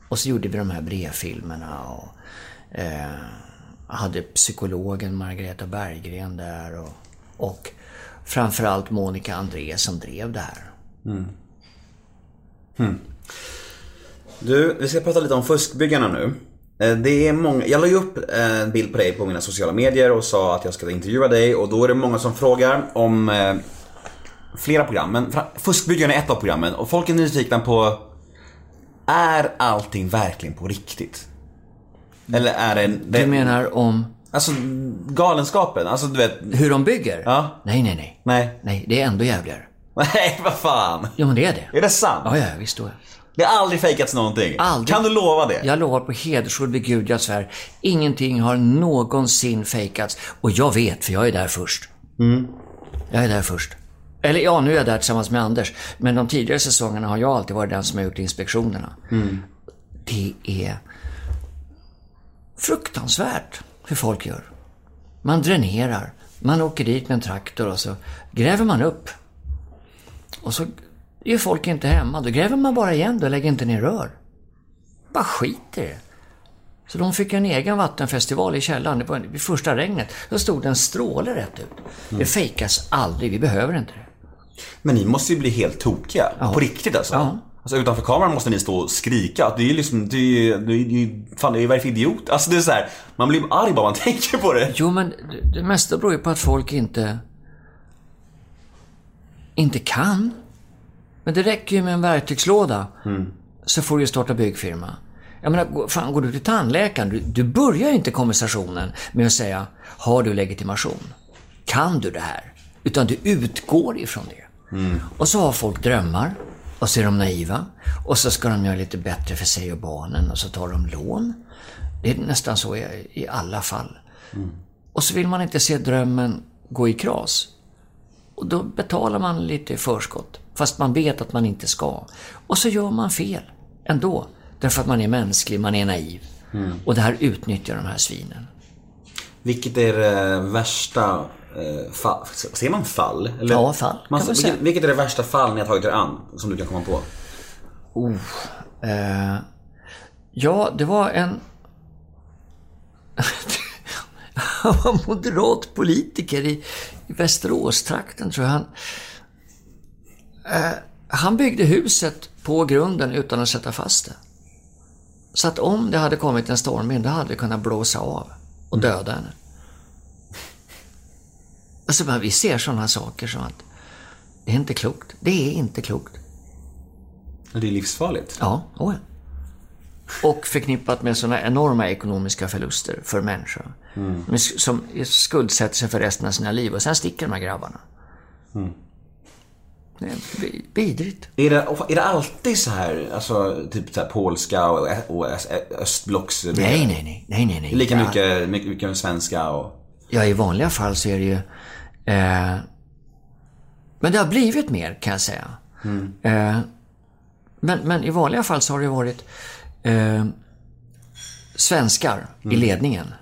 Och så gjorde vi de här brevfilmerna och eh, hade psykologen Margareta Berggren där och, och framförallt Monica André som drev det här. Mm. Mm.
Du, vi ska prata lite om fuskbyggarna nu. Eh, det är många, jag la ju upp en bild på dig på mina sociala medier och sa att jag skulle intervjua dig och då är det många som frågar om eh, flera program. Men Fuskbyggarna är ett av programmen och folk är nyfikna på är allting verkligen på riktigt? Eller är det... det
Du menar om
Alltså galenskapen, alltså du vet...
hur de bygger?
Ja.
Nej, nej, nej.
Nej.
Nej, det är ändå jävligare.
Nej, vad fan.
Jo, men det är det.
Är det sant?
Ja, ja, visst då.
Det har aldrig fejkats någonting.
Aldrig.
Kan du lova det?
Jag lovar på hedersord vid Gud jag svär. Ingenting har någonsin fejkats. Och jag vet, för jag är där först. Jag är där först. Eller ja, nu är jag där tillsammans med Anders. Men de tidigare säsongerna har jag alltid varit den som har gjort inspektionerna. Det är fruktansvärt hur folk gör. Man dränerar. Man åker dit med en traktor och så gräver man upp. Och så är folk inte hemma. Då gräver man bara igen och lägger inte ner rör. Bara skiter i det. Så de fick en egen vattenfestival i källaren. Det var vid första regnet. Då stod det en stråle rätt ut. Det fejkas aldrig. Vi behöver inte det.
Men ni måste ju bli helt tokiga.
Ja.
På riktigt alltså.
Ja.
Alltså utanför kameran måste ni stå och skrika. Det är ju liksom, det är ju, det är ju, fan det är ju varför idiot. Alltså det är så här, man blir arg bara man (laughs) tänker på det.
Jo, men det- mesta beror ju på att folk inte... inte kan. Men det räcker ju med en verktygslåda. Så får du ju starta byggfirma. Jag menar, fan, går du till tandläkaren, du, du börjar ju inte konversationen med att säga Har du legitimation? Kan du det här? Utan du utgår ifrån det. Och så har folk drömmar. Och så är de naiva. Och så ska de göra lite bättre för sig och barnen. Och så tar de lån. Det är nästan så i, alla fall. Och så vill man inte se drömmen gå i kras. Och då betalar man lite i förskott. Fast man vet att man inte ska. Och så gör man fel ändå. Därför att man är mänsklig, man är naiv. Och det här utnyttjar de här svinen.
Vilket är det värsta fall, ser man fall? Eller?
Ja, fall, kan man
vilket,
säga.
vilket är det värsta fall ni har tagit er an? Som du kan komma på?
Eh, ja, det var en... (laughs) Han var moderat politiker i, i Västeråstrakten, tror jag. Han, eh, han byggde huset på grunden utan att sätta fast det. Så att om det hade kommit en stormvind, då hade det kunnat blåsa av och döda henne. Alltså, men vi ser sådana saker som att det är inte klokt. Det är inte klokt.
Det är livsfarligt.
Ja, oh ja. Och förknippat med sådana enorma ekonomiska förluster för människor. Sk- Som skuldsätter sig för resten av sina liv och sen sticker de här grabbarna. Det är vi- vidrigt.
Är det, är det alltid så här, alltså typ så här polska och, och östblocks...
Nej, nej, nej. nej, nej, nej.
Lika mycket, mycket, mycket svenska och...
Ja, i vanliga fall så är det ju... Eh, men det har blivit mer, kan jag säga. Eh, men, men i vanliga fall så har det varit eh, svenskar i ledningen.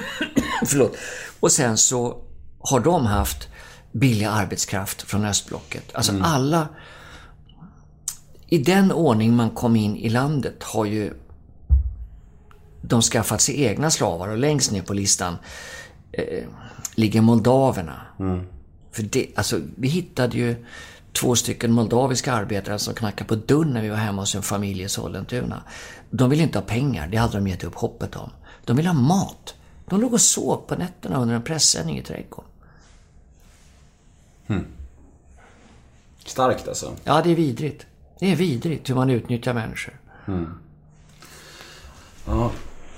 (coughs) Förlåt. Och sen så har de haft billig arbetskraft från östblocket. Alltså alla... I den ordning man kom in i landet har ju de skaffat sig egna slavar och längst ner på listan eh, ligger moldaverna. För det, alltså, vi hittade ju två stycken moldaviska arbetare som knackade på dörren när vi var hemma hos en familj i Sollentuna. De ville inte ha pengar, det hade de gett upp hoppet om. De ville ha mat. De låg och sov på nätterna under en pressändning i trädgården.
Starkt alltså.
Ja, det är vidrigt. Det är vidrigt hur man utnyttjar människor.
Ja,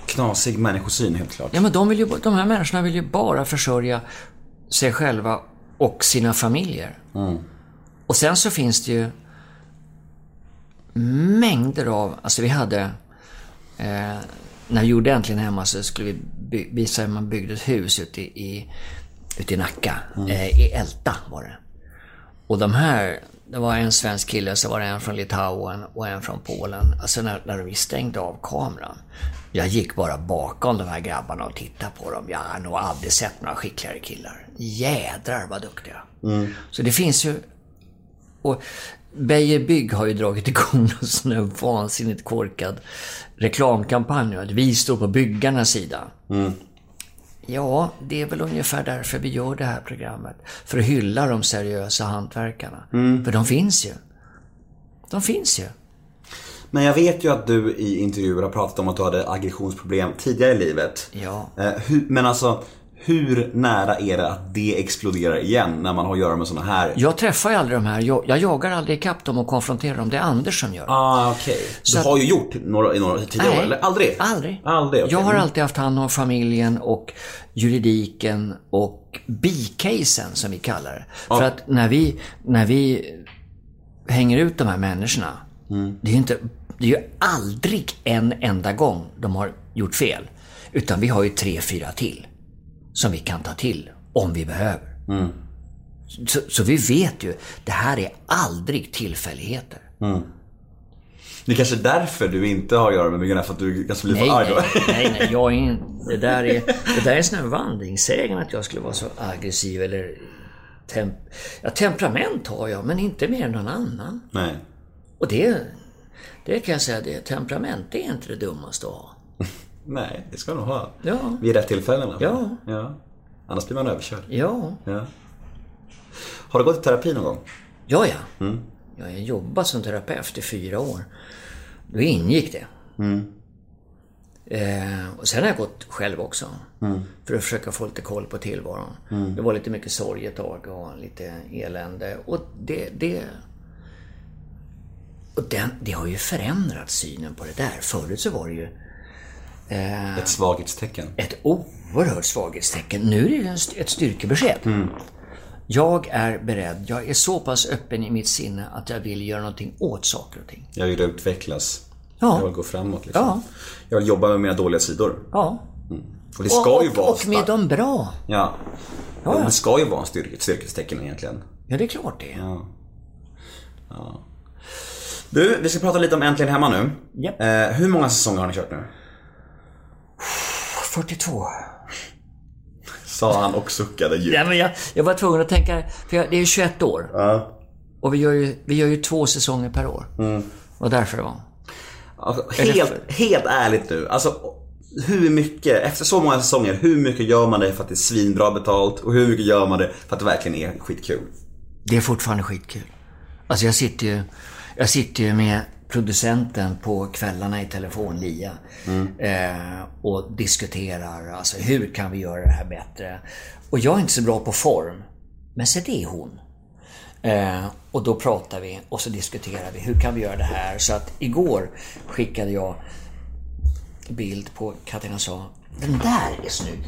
knasig människosyn helt klart.
Ja, men de, vill ju, de här människorna vill ju bara försörja sig själva och sina familjer. Och sen så finns det ju mängder av, alltså vi hade, eh, när vi gjorde Äntligen Hemma så skulle vi by, visa hur man byggde ett hus ute i, i, ute i Nacka. Eh, I Älta var det. Och de här, det var en svensk kille, så var det en från Litauen och en från Polen. Alltså när, när vi stängde av kameran. Jag gick bara bakom de här grabbarna och tittade på dem. Jag har nog aldrig sett några skickligare killar. Jädrar vad duktiga. Så det finns ju Och Beijer Bygg har ju dragit igång (laughs) en sån här vansinnigt korkad reklamkampanj att vi står på byggarnas sida. Ja, det är väl ungefär därför vi gör det här programmet. För att hylla de seriösa hantverkarna. För de finns ju. De finns ju.
Men jag vet ju att du i intervjuer har pratat om att du hade aggressionsproblem tidigare i livet.
Ja.
Eh, men alltså, hur nära är det att det exploderar igen när man har att göra med såna här...
Jag träffar ju aldrig de här. Jag, jag jagar aldrig ikapp dem och konfronterar dem. Det är Anders som gör det.
Ah, okej.
Så
Du
att-
har ju gjort några, i några tidigare år, eller? Aldrig?
Aldrig.
Aldrig, okej.
Jag har
Mm.
alltid haft hand om familjen och juridiken och bicasen som vi kallar det. För att när vi, när vi hänger ut de här människorna, det är ju inte, det är ju aldrig en enda gång de har gjort fel. Utan vi har ju tre, fyra till som vi kan ta till om vi behöver. Så, så vi vet ju, det här är aldrig tillfälligheter.
Det är kanske är därför du inte har att göra med byggarna, för att du kanske blir
Nej,
för arg då.
nej, nej, nej, jag är in, det där är, (laughs) det där är sån här vandringssägen att jag skulle vara så aggressiv eller temp, ja, temperament har jag, men inte mer än någon annan.
Nej.
Och det, det kan jag säga, det temperament, det är inte det dummaste att ha. (laughs)
Nej, det ska du nog ha.
Ja.
Vid rätt tillfällen.
Ja.
ja. Annars blir man överkörd.
Ja,
Ja. Har du gått i terapi någon gång?
ja, ja. Jag har jobbat som terapeut i fyra år. Då ingick det. Eh, och sen har jag gått själv också. För att försöka få lite koll på tillvaron. Det var lite mycket sorg ett tag och lite elände. Och det... det och den, det har ju förändrat synen på det där. Förut så var det ju
Ett svaghetstecken.
ett oerhört svaghetstecken. Nu är det ett styrkebesked. Jag är beredd, jag är så pass öppen i mitt sinne att jag vill göra någonting åt saker och ting.
Jag vill utvecklas.
Ja.
Jag vill gå framåt liksom.
Ja.
Jag vill jobba med mina dåliga sidor.
Ja.
Och det ska
och,
ju vara
och med de bra.
Ja.
Ja.
Det ska ju vara en styrke, ett styrkestecken egentligen.
Ja, det är klart det är.
Du, vi ska prata lite om Äntligen Hemma nu.
Japp.
Eh, hur många säsonger har ni kört nu?
42.
Sa han och suckade djupt.
Ja, men jag, jag var tvungen att tänka, för jag, det är ju 21 år.
Ja.
Och vi gör, ju, vi gör ju två säsonger per år. Och därför det var.
Alltså, helt, helt ärligt nu. Alltså, hur mycket, efter så många säsonger, hur mycket gör man det för att det är svinbra betalt? Och hur mycket gör man det för att det verkligen är skitkul?
Det är fortfarande skitkul. Alltså jag sitter ju, jag sitter ju med producenten på kvällarna i telefon, Lia. Eh, och diskuterar, alltså hur kan vi göra det här bättre? Och jag är inte så bra på form. Men se det är hon. Eh, och då pratar vi och så diskuterar vi, hur kan vi göra det här? Så att igår skickade jag bild på Katarina sa, den där är snygg.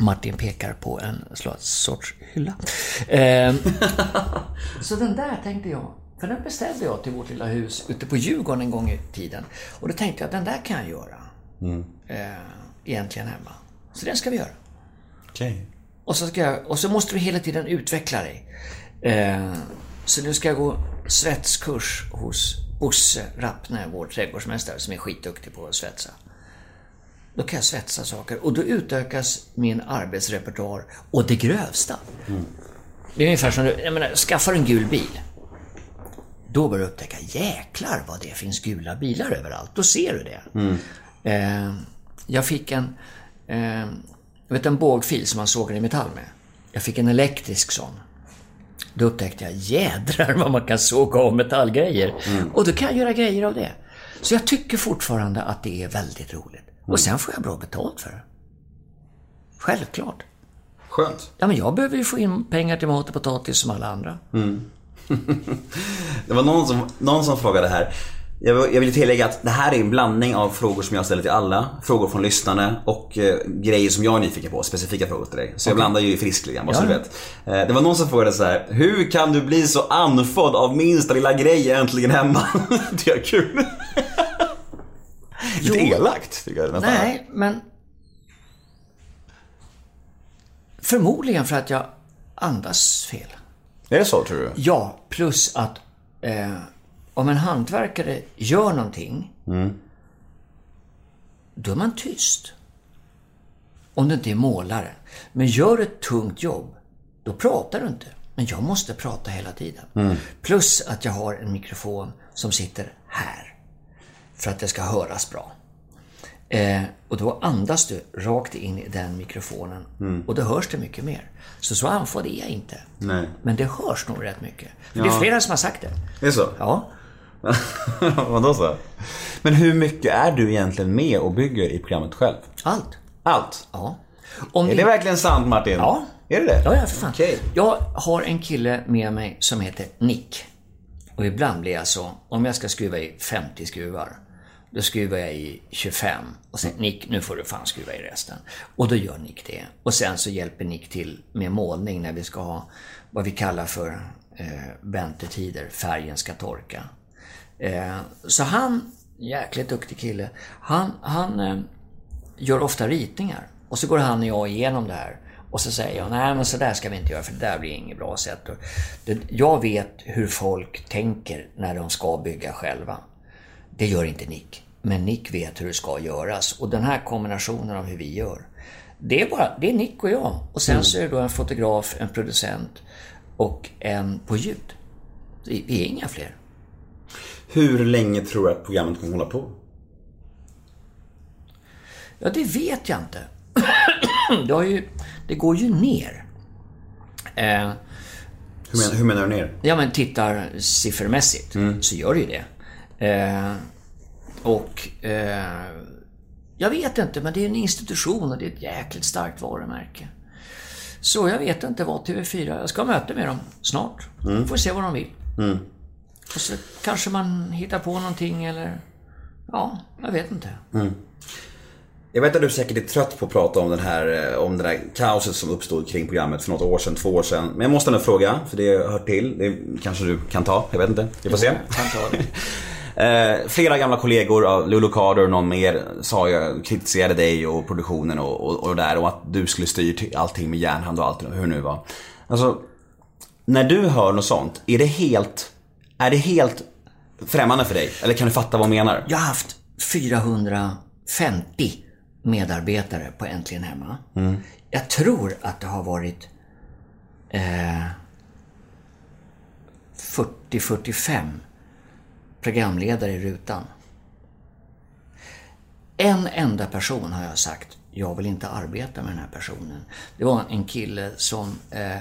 Martin pekar på en sorts hylla. Eh, (laughs) så den där tänkte jag, för den beställde jag till vårt lilla hus ute på Djurgården en gång i tiden. Och då tänkte jag, den där kan jag göra. Eh, egentligen hemma. Så den ska vi göra.
Okej.
Och så, ska jag, och så måste du hela tiden utveckla dig. Eh, så nu ska jag gå svetskurs hos Bosse Rappne, vår trädgårdsmästare, som är skitduktig på att svetsa. Då kan jag svetsa saker och då utökas min arbetsrepertoar och det grövsta. Det är ungefär som du, jag menar, skaffar en gul bil. Då börjar du upptäcka, jäklar vad det finns gula bilar överallt. Då ser du det. Eh, jag fick en, eh, vet en bågfil som man sågar i metall med. Jag fick en elektrisk sån. Då upptäckte jag, jädrar vad man kan såga av metallgrejer. Och då kan jag göra grejer av det. Så jag tycker fortfarande att det är väldigt roligt. Och sen får jag bra betalt för det. Självklart.
Skönt.
Ja, men jag behöver ju få in pengar till mat och potatis som alla andra.
Det var någon som, någon som frågade här. Jag vill, jag vill tillägga att det här är en blandning av frågor som jag ställer till alla. Frågor från lyssnarna och eh, grejer som jag är nyfiken på. Specifika frågor till dig. Så jag blandar ju i frisk lite bara så
Ja,
du
ja.
vet. Eh, det var någon som frågade så här. Hur kan du bli så andfådd av minsta lilla grej äntligen hemma? (laughs) det är kul. Lite elakt tycker jag nästan.
Nej, men... Förmodligen för att jag andas fel.
Är det så tror du?
Ja, plus att eh, om en hantverkare gör någonting, då är man tyst. Om du inte är målare. Men gör ett tungt jobb, då pratar du inte. Men jag måste prata hela tiden. Plus att jag har en mikrofon som sitter här. För att det ska höras bra. Eh, och då andas du rakt in i den mikrofonen. Och då hörs det mycket mer. Så så andfådd är jag inte.
Nej.
Men det hörs nog rätt mycket. För Det är flera som har sagt det.
Är det så?
Ja. (laughs)
Vadå så? Men hur mycket är du egentligen med och bygger i programmet själv?
Allt.
Allt?
Ja. Om
Är
vi-
det verkligen sant Martin?
Ja.
Är det det?
Ja, ja, för fan.
Okej.
Jag har en kille med mig som heter Nick. Och ibland blir jag så, om jag ska skruva i 50 skruvar, då skruvar jag i 25 och säger Nick, nu får du fan skruva i resten. Och då gör Nick det. Och sen så hjälper Nick till med målning när vi ska ha vad vi kallar för eh, väntetider, färgen ska torka. Eh, så han, jäkligt duktig kille, han, han eh, gör ofta ritningar. Och så går han och jag igenom det här. Och så säger jag, nej men så där ska vi inte göra för det där blir inget bra sätt. Och det, jag vet hur folk tänker när de ska bygga själva. Det gör inte Nick. Men Nick vet hur det ska göras. Och den här kombinationen av hur vi gör. Det är bara, det är Nick och jag. Och sen så är det då en fotograf, en producent och en på ljud. Vi är inga fler.
Hur länge tror du att programmet kommer hålla på?
Ja, det vet jag inte. (clears throat) det, ju, det går ju ner. Eh,
Hur menar, hur menar du ner?
ja, men tittar siffermässigt så gör det ju det. Eh, och eh, jag vet inte, men det är en institution och det är ett jäkligt starkt varumärke. Så jag vet inte vad TV4, jag ska ha möte med dem snart. Får se vad de vill. Och så kanske man hittar på någonting eller... Ja, jag vet inte.
Jag vet att du säkert är trött på att prata om, den här, eh, om det där kaoset som uppstod kring programmet för något år sedan, två år sedan. Men jag måste ändå fråga, för det hör till. Det kanske du kan ta, jag vet inte. Vi får se. (laughs) Eh, flera gamla kollegor, av Lulu Carter och någon mer, sa jag, kritiserade dig och produktionen och, och, och där och att du skulle styrt allting med järnhand och allt hur nu var. Alltså, när du hör något sånt, är det helt, är det helt främmande för dig? Eller kan du fatta vad jag menar?
Jag har haft 450 medarbetare på Äntligen Hemma. Jag tror att det har varit eh, 40-45 programledare i rutan. En enda person har jag sagt, jag vill inte arbeta med den här personen. Det var en kille som eh,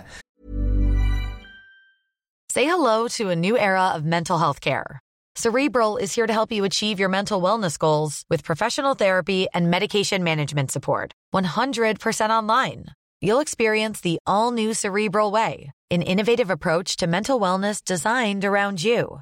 Say hello to a new era of mental health care. Cerebral is here to help you achieve your mental wellness goals with professional therapy and medication management support. 100% online. You'll experience the all new Cerebral Way, an innovative approach to mental wellness designed around you.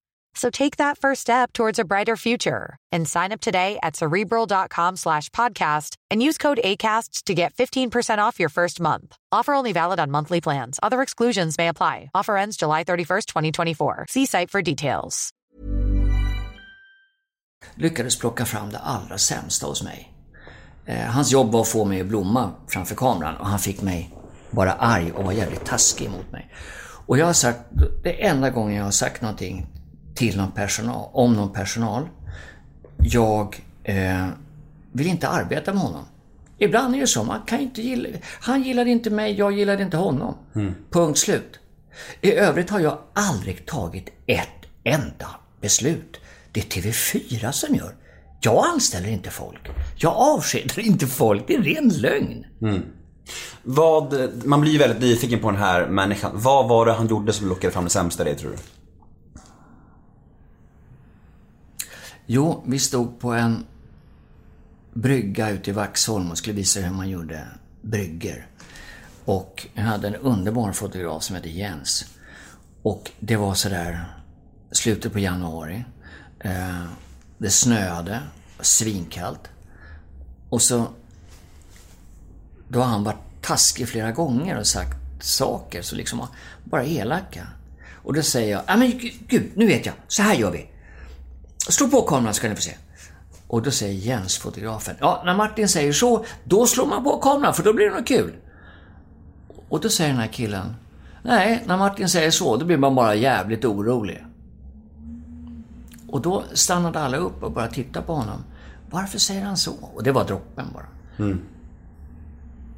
So take that first step towards a brighter future and sign up today at cerebral.com slash podcast and use code ACAST to get 15% off your first month. Offer only valid on monthly plans. Other exclusions may apply. Offer ends July 31st, 2024. See site for details.
lyckades plocka fram det allra sämsta hos mig. Eh, hans jobb var att få mig att blomma framför kameran och han fick mig vara arg och var jävligt taskig mot mig. Och jag har sagt, det enda gången jag har sagt någonting till någon personal, om någon personal, jag eh, vill inte arbeta med honom. Ibland är det så, man kan inte gilla, han gillade inte mig, jag gillade inte honom. Punkt slut. I övrigt har jag aldrig tagit ett enda beslut. Det är TV4 som gör. Jag anställer inte folk. Jag avskedar (laughs) inte folk. Det är ren lögn.
Vad, man blir ju väldigt nyfiken på den här människan. Vad var det han gjorde som lockade fram det sämsta i dig tror du?
Jo, vi stod på en brygga ute i Vaxholm och skulle visa hur man gjorde brygger. Och jag hade en underbar fotograf som hette Jens. Och det var sådär slutet på januari. Eh, det snöade, svinkallt. Och så... Då har han varit taskig flera gånger och sagt saker, så liksom bara elaka. Och då säger jag, ja men gud, nu vet jag, så här gör vi. Slå på kameran ska ni få se. Och då säger Jens, fotografen, ja när Martin säger så, då slår man på kameran för då blir det något kul. Och då säger den här killen, nej, när Martin säger så, då blir man bara jävligt orolig. Och då stannade alla upp och började titta på honom. Varför säger han så? Och det var droppen bara.
Mm.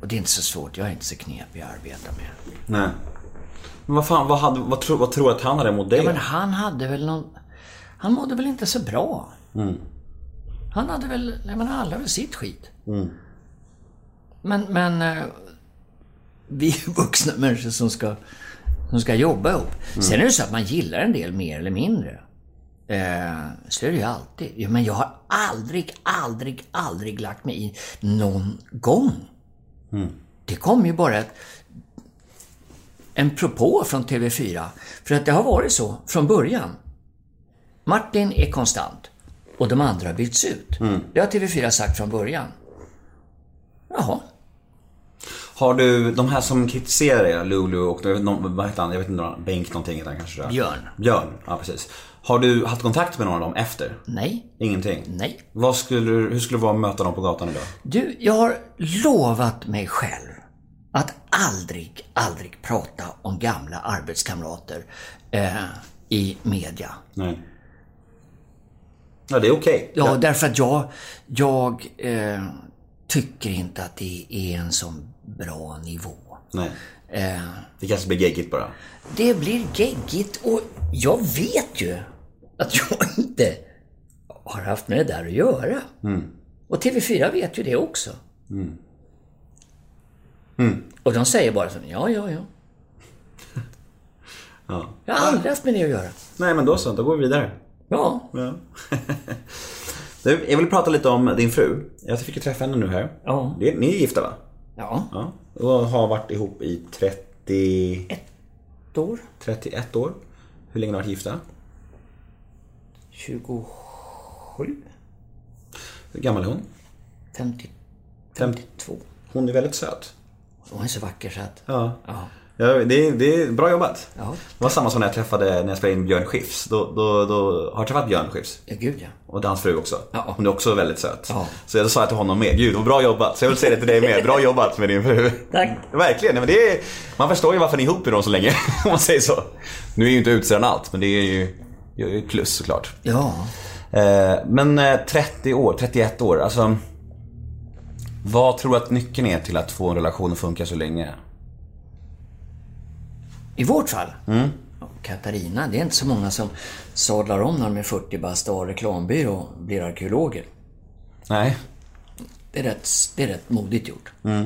Och det är inte så svårt, jag är inte så knepig att arbeta med.
Nej. Men vad fan, vad, hade, vad, tror, vad tror du att han hade emot dig?
Ja, men han hade väl någon... Han mådde väl inte så bra.
Mm.
Han hade väl... Jag menar, alla väl sitt skit.
Mm.
Men, men... eh, Vi vuxna människor som ska, som ska jobba ihop. Sen är det så att man gillar en del mer eller mindre. Eh, så är det ju alltid. Men jag har aldrig, aldrig, aldrig lagt mig i någon gång. Det kom ju bara ett, en propå från TV4. För att det har varit så från början. Martin är konstant och de andra har bytts ut. Det har TV4 sagt från början. Jaha.
Har du, de här som kritiserar er, Lulu och inte, vad heter han? Jag vet inte, Bengt någonting heter han kanske? jag.
Björn.
Björn, ja precis. Har du haft kontakt med någon av dem efter?
Nej.
Ingenting?
Nej.
Vad skulle, hur skulle det vara att möta dem på gatan idag?
Du, jag har lovat mig själv att aldrig, aldrig prata om gamla arbetskamrater eh, i media.
Nej. Ja, det är okej.
Ja, därför att jag, jag eh, tycker inte att det är en sån bra nivå.
Nej.
Eh,
Det kanske blir geggigt bara.
det blir geggigt och jag vet ju att jag (laughs) inte har haft med det där att göra.
Mm.
Och TV4 vet ju det också.
Mm.
Och de säger bara så, ja, ja, ja. (laughs)
Ja.
Jag har aldrig haft med det att göra.
Nej, men då så. Då går vi vidare.
Ja.
Ja. (laughs) du, jag vill prata lite om din fru. Jag fick ju träffa henne nu här.
Ja.
Det, ni är gifta va?
Ja.
Ja. Och har varit ihop i 30...
Ett år.
31 år. Hur länge har ni varit gifta?
27.
Hur gammal är hon?
50.
52. Hon är väldigt söt.
Hon är så vacker så att...
Ja.
Ja.
Ja, det, är, det är bra jobbat.
Ja.
Det var samma som när jag träffade, när jag spelade in Björn Skifs. Då, då, då, har du träffat Björn Skifs?
Ja, gud ja.
Och hans fru också.
Ja.
Hon är också väldigt söt.
Ja.
Så jag sa till honom med, gud vad bra jobbat. Så jag vill säga det till dig med, bra jobbat med din fru.
Tack.
Verkligen, men det är, man förstår ju varför ni är ihop med dem så länge. (laughs) Om man säger så. Nu är ju inte utseendet allt, men det är ju det är ju plus såklart.
Ja.
Eh, Men eh, 30 år, 31 år, alltså. Vad tror du att nyckeln är till att få en relation att funka så länge?
I vårt fall.
Mm.
Katarina, det är inte så många som sadlar om när de är 40 bast och har reklambyrå och blir arkeologer.
Nej.
Det är rätt, det är rätt modigt gjort.
Mm.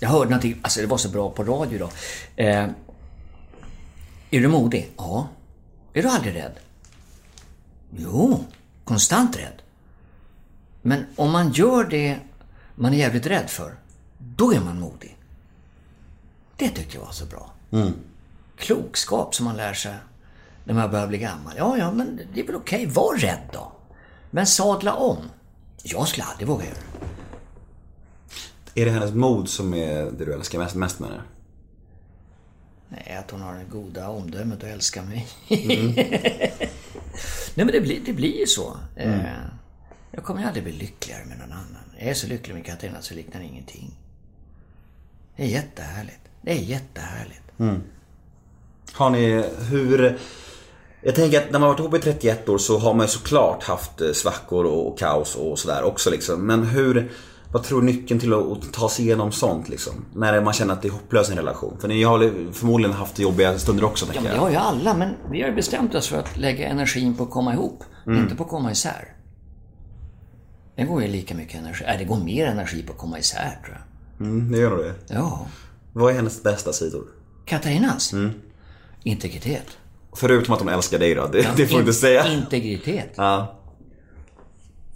Jag hörde någonting, alltså det var så bra på radio idag. Eh, är du modig? Ja. Är du aldrig rädd? Jo, konstant rädd. Men om man gör det man är jävligt rädd för, då är man modig. Det tyckte jag var så bra.
Mm.
Klokskap som man lär sig när man börjar bli gammal. Ja, ja, men det är väl okej. Var rädd då. Men sadla om. Jag skulle aldrig våga göra det.
Är det hennes mod som är det du älskar mest, mest med henne?
Nej, att hon har det goda omdömet och älskar mig.
Mm. (laughs)
Nej, men det blir, det blir ju så.
Mm.
Eh, jag kommer aldrig bli lyckligare med någon annan. Jag är så lycklig med Katarina så liknar ingenting. Det är jättehärligt. Det är jättehärligt.
Mm. Har ni, hur... Jag tänker att när man varit ihop i 31 år så har man ju såklart haft eh, svackor och, kaos och sådär också liksom. Men hur, vad tror du nyckeln till att, ta sig igenom sånt liksom? När man känner att det är hopplöst i en relation? För ni har förmodligen haft jobbiga stunder också
Ja,
tänker
men det
jag.
har ju alla, men vi har ju bestämt oss för att lägga energin på att komma ihop.
Mm.
Inte på att komma isär. Det går ju lika mycket energi, äh, det går mer energi på att komma isär tror jag.
Mm, det gör nog det.
Ja.
Vad är hennes bästa sidor?
Katarinas?
Mm.
Integritet.
Förutom att hon älskar dig då, det,
Ja,
det får du
in-
inte säga.
Integritet.
Ja.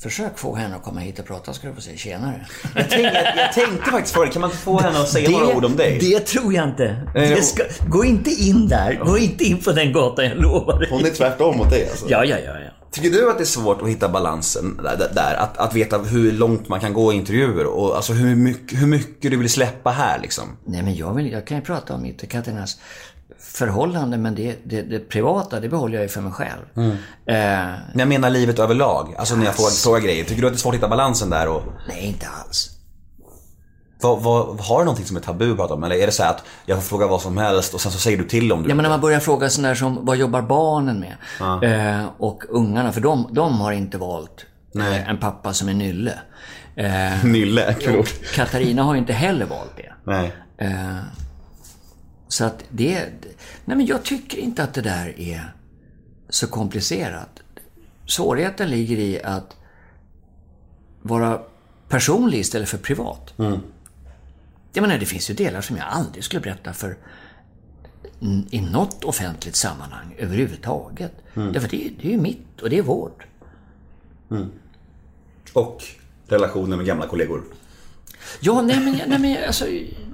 Försök få henne att komma hit och prata ska du få säga tjenare.
Jag tänkte, jag tänkte faktiskt fråga, kan man inte få henne att säga några ord om dig?
Det tror jag inte. Det ska, gå inte in där. Gå inte in på den gatan, jag lovar dig.
Hon är tvärtom mot dig alltså.
Ja, ja, ja. ja.
Tycker du att det är svårt att hitta balansen där? där att, att veta hur långt man kan gå i intervjuer och alltså hur mycket, hur mycket du vill släppa här liksom?
Nej, men jag, vill, jag kan ju prata om mitt och Katarinas förhållande men det, det, det privata det behåller jag ju för mig själv.
Mm.
Eh,
Men jag menar livet överlag. Alltså när jag frågar, frågar grejer. Tycker du att det är svårt att hitta balansen där? Och,
nej, inte alls.
Vad, vad, har du någonting som är tabu att prata om? Eller är det så att jag får fråga vad som helst och sen så säger du till om du
Ja, men när man börjar fråga sådär som vad jobbar barnen med? Eh, och ungarna, för de, de har inte valt eh, en pappa som är nylle. Eh, (laughs)
Nylle, kul.
Katarina har inte heller valt det.
Nej.
Eh, så att det... Nej men jag tycker inte att det där är så komplicerat. Svårigheten ligger i att vara personlig istället för privat. Jag menar, det finns ju delar som jag aldrig skulle berätta för i något offentligt sammanhang överhuvudtaget. Därför det, är- det är ju mitt och det är vårt.
Och relationer med gamla kollegor.
Ja, nej men, nej, men alltså,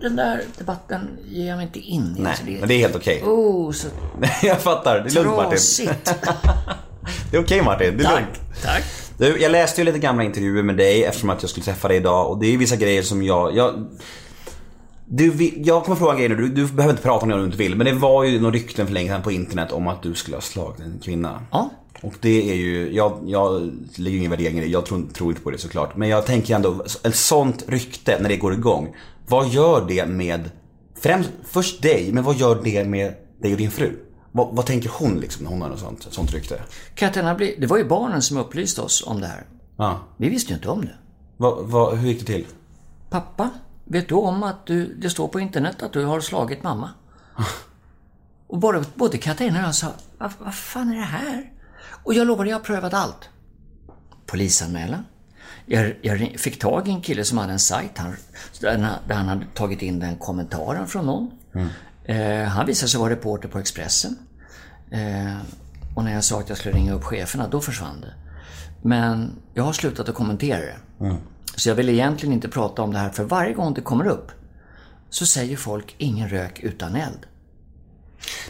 den där debatten ger jag mig inte in i.
Nej,
Alltså,
men det är helt okej.
Oh, så (laughs)
jag fattar. Det är lugnt Martin. (laughs) Det är okej Martin, det är lugnt.
Tack. Tack.
Du, jag läste ju lite gamla intervjuer med dig eftersom att jag skulle träffa dig idag och det är vissa grejer som jag... jag du, jag kommer fråga en grej nu, du, du behöver inte prata om det om du inte vill men det var ju några rykten för länge sedan på internet om att du skulle ha slagit en kvinna.
Ja.
Och det är ju, jag, jag lägger ingen värdering i det, jag tror, tror inte på det såklart. Men jag tänker ändå, ett sånt rykte när det går igång. Vad gör det med, främst, först dig, men vad gör det med dig och din fru? Vad, vad tänker hon liksom när hon har något sånt, sånt rykte?
Katarina, bli- det var ju barnen som upplyste oss om det här.
Ja.
Vi visste ju inte om det.
Vad, vad, hur gick det till?
Pappa, vet du om att du, det står på internet att du har slagit mamma? Och både, både Katarina och jag sa, vad, vad fan är det här? Och jag lovade, jag har prövat allt. Polisanmälan. Jag, jag fick tag i en kille som hade en sajt han, där, han- där han hade tagit in den kommentaren från någon. Eh, han visade sig vara reporter på Expressen. Eh, och när jag sa att jag skulle ringa upp cheferna, då försvann det. Men jag har slutat att kommentera det. Så jag vill egentligen inte prata om det här, för varje gång det kommer upp så säger folk ingen rök utan eld.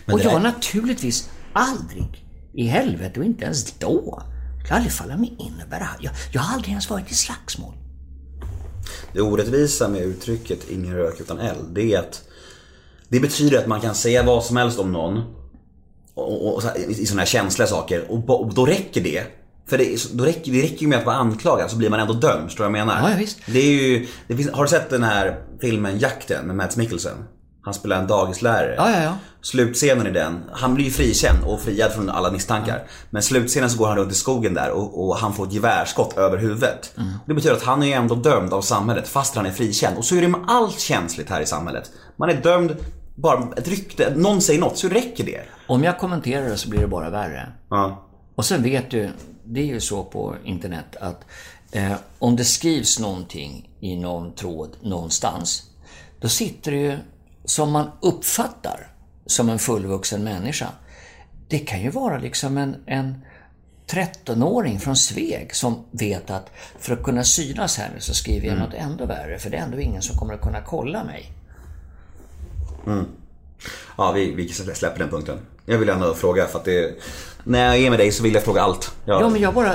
Men
och jag har naturligtvis aldrig i helvete och inte ens då skulle aldrig falla mig in och bära. Jag, jag har aldrig ens varit i slagsmål.
Det orättvisa med uttrycket ingen rök utan eld, det är att det betyder att man kan säga vad som helst om någon och, och, och i, i sådana här känsliga saker och, och då räcker det. För det, då räcker, det räcker ju med att vara anklagad så blir man ändå dömd, förstår du vad jag menar?
Ja, ja, visst.
Det är ju, det finns, har du sett den här filmen Jakten med Mads Mikkelsen? Han spelar en dagislärare.
Ja, ja, ja.
Slutscenen i den, han blir ju frikänd och friad från alla misstankar. Men slutscenen så går han runt i skogen där och, och han får ett gevärsskott över huvudet. Det betyder att han är ändå dömd av samhället fast han är frikänd. Och så är det med allt känsligt här i samhället. Man är dömd, bara ett rykte, någon säger något så räcker det.
Om jag kommenterar det så blir det bara värre.
Ja.
Och sen vet du, det är ju så på internet att eh, om det skrivs någonting i någon tråd någonstans, då sitter det ju som man uppfattar som en fullvuxen människa. Det kan ju vara liksom en, en 13-åring från Sveg som vet att för att kunna synas här nu så skriver jag något ändå värre, för det är ändå ingen som kommer att kunna kolla mig.
Ja, vi, vi släpper den punkten. Jag vill ändå fråga för att det... När jag är med dig så vill jag fråga allt. Jag,
Ja, men jag bara...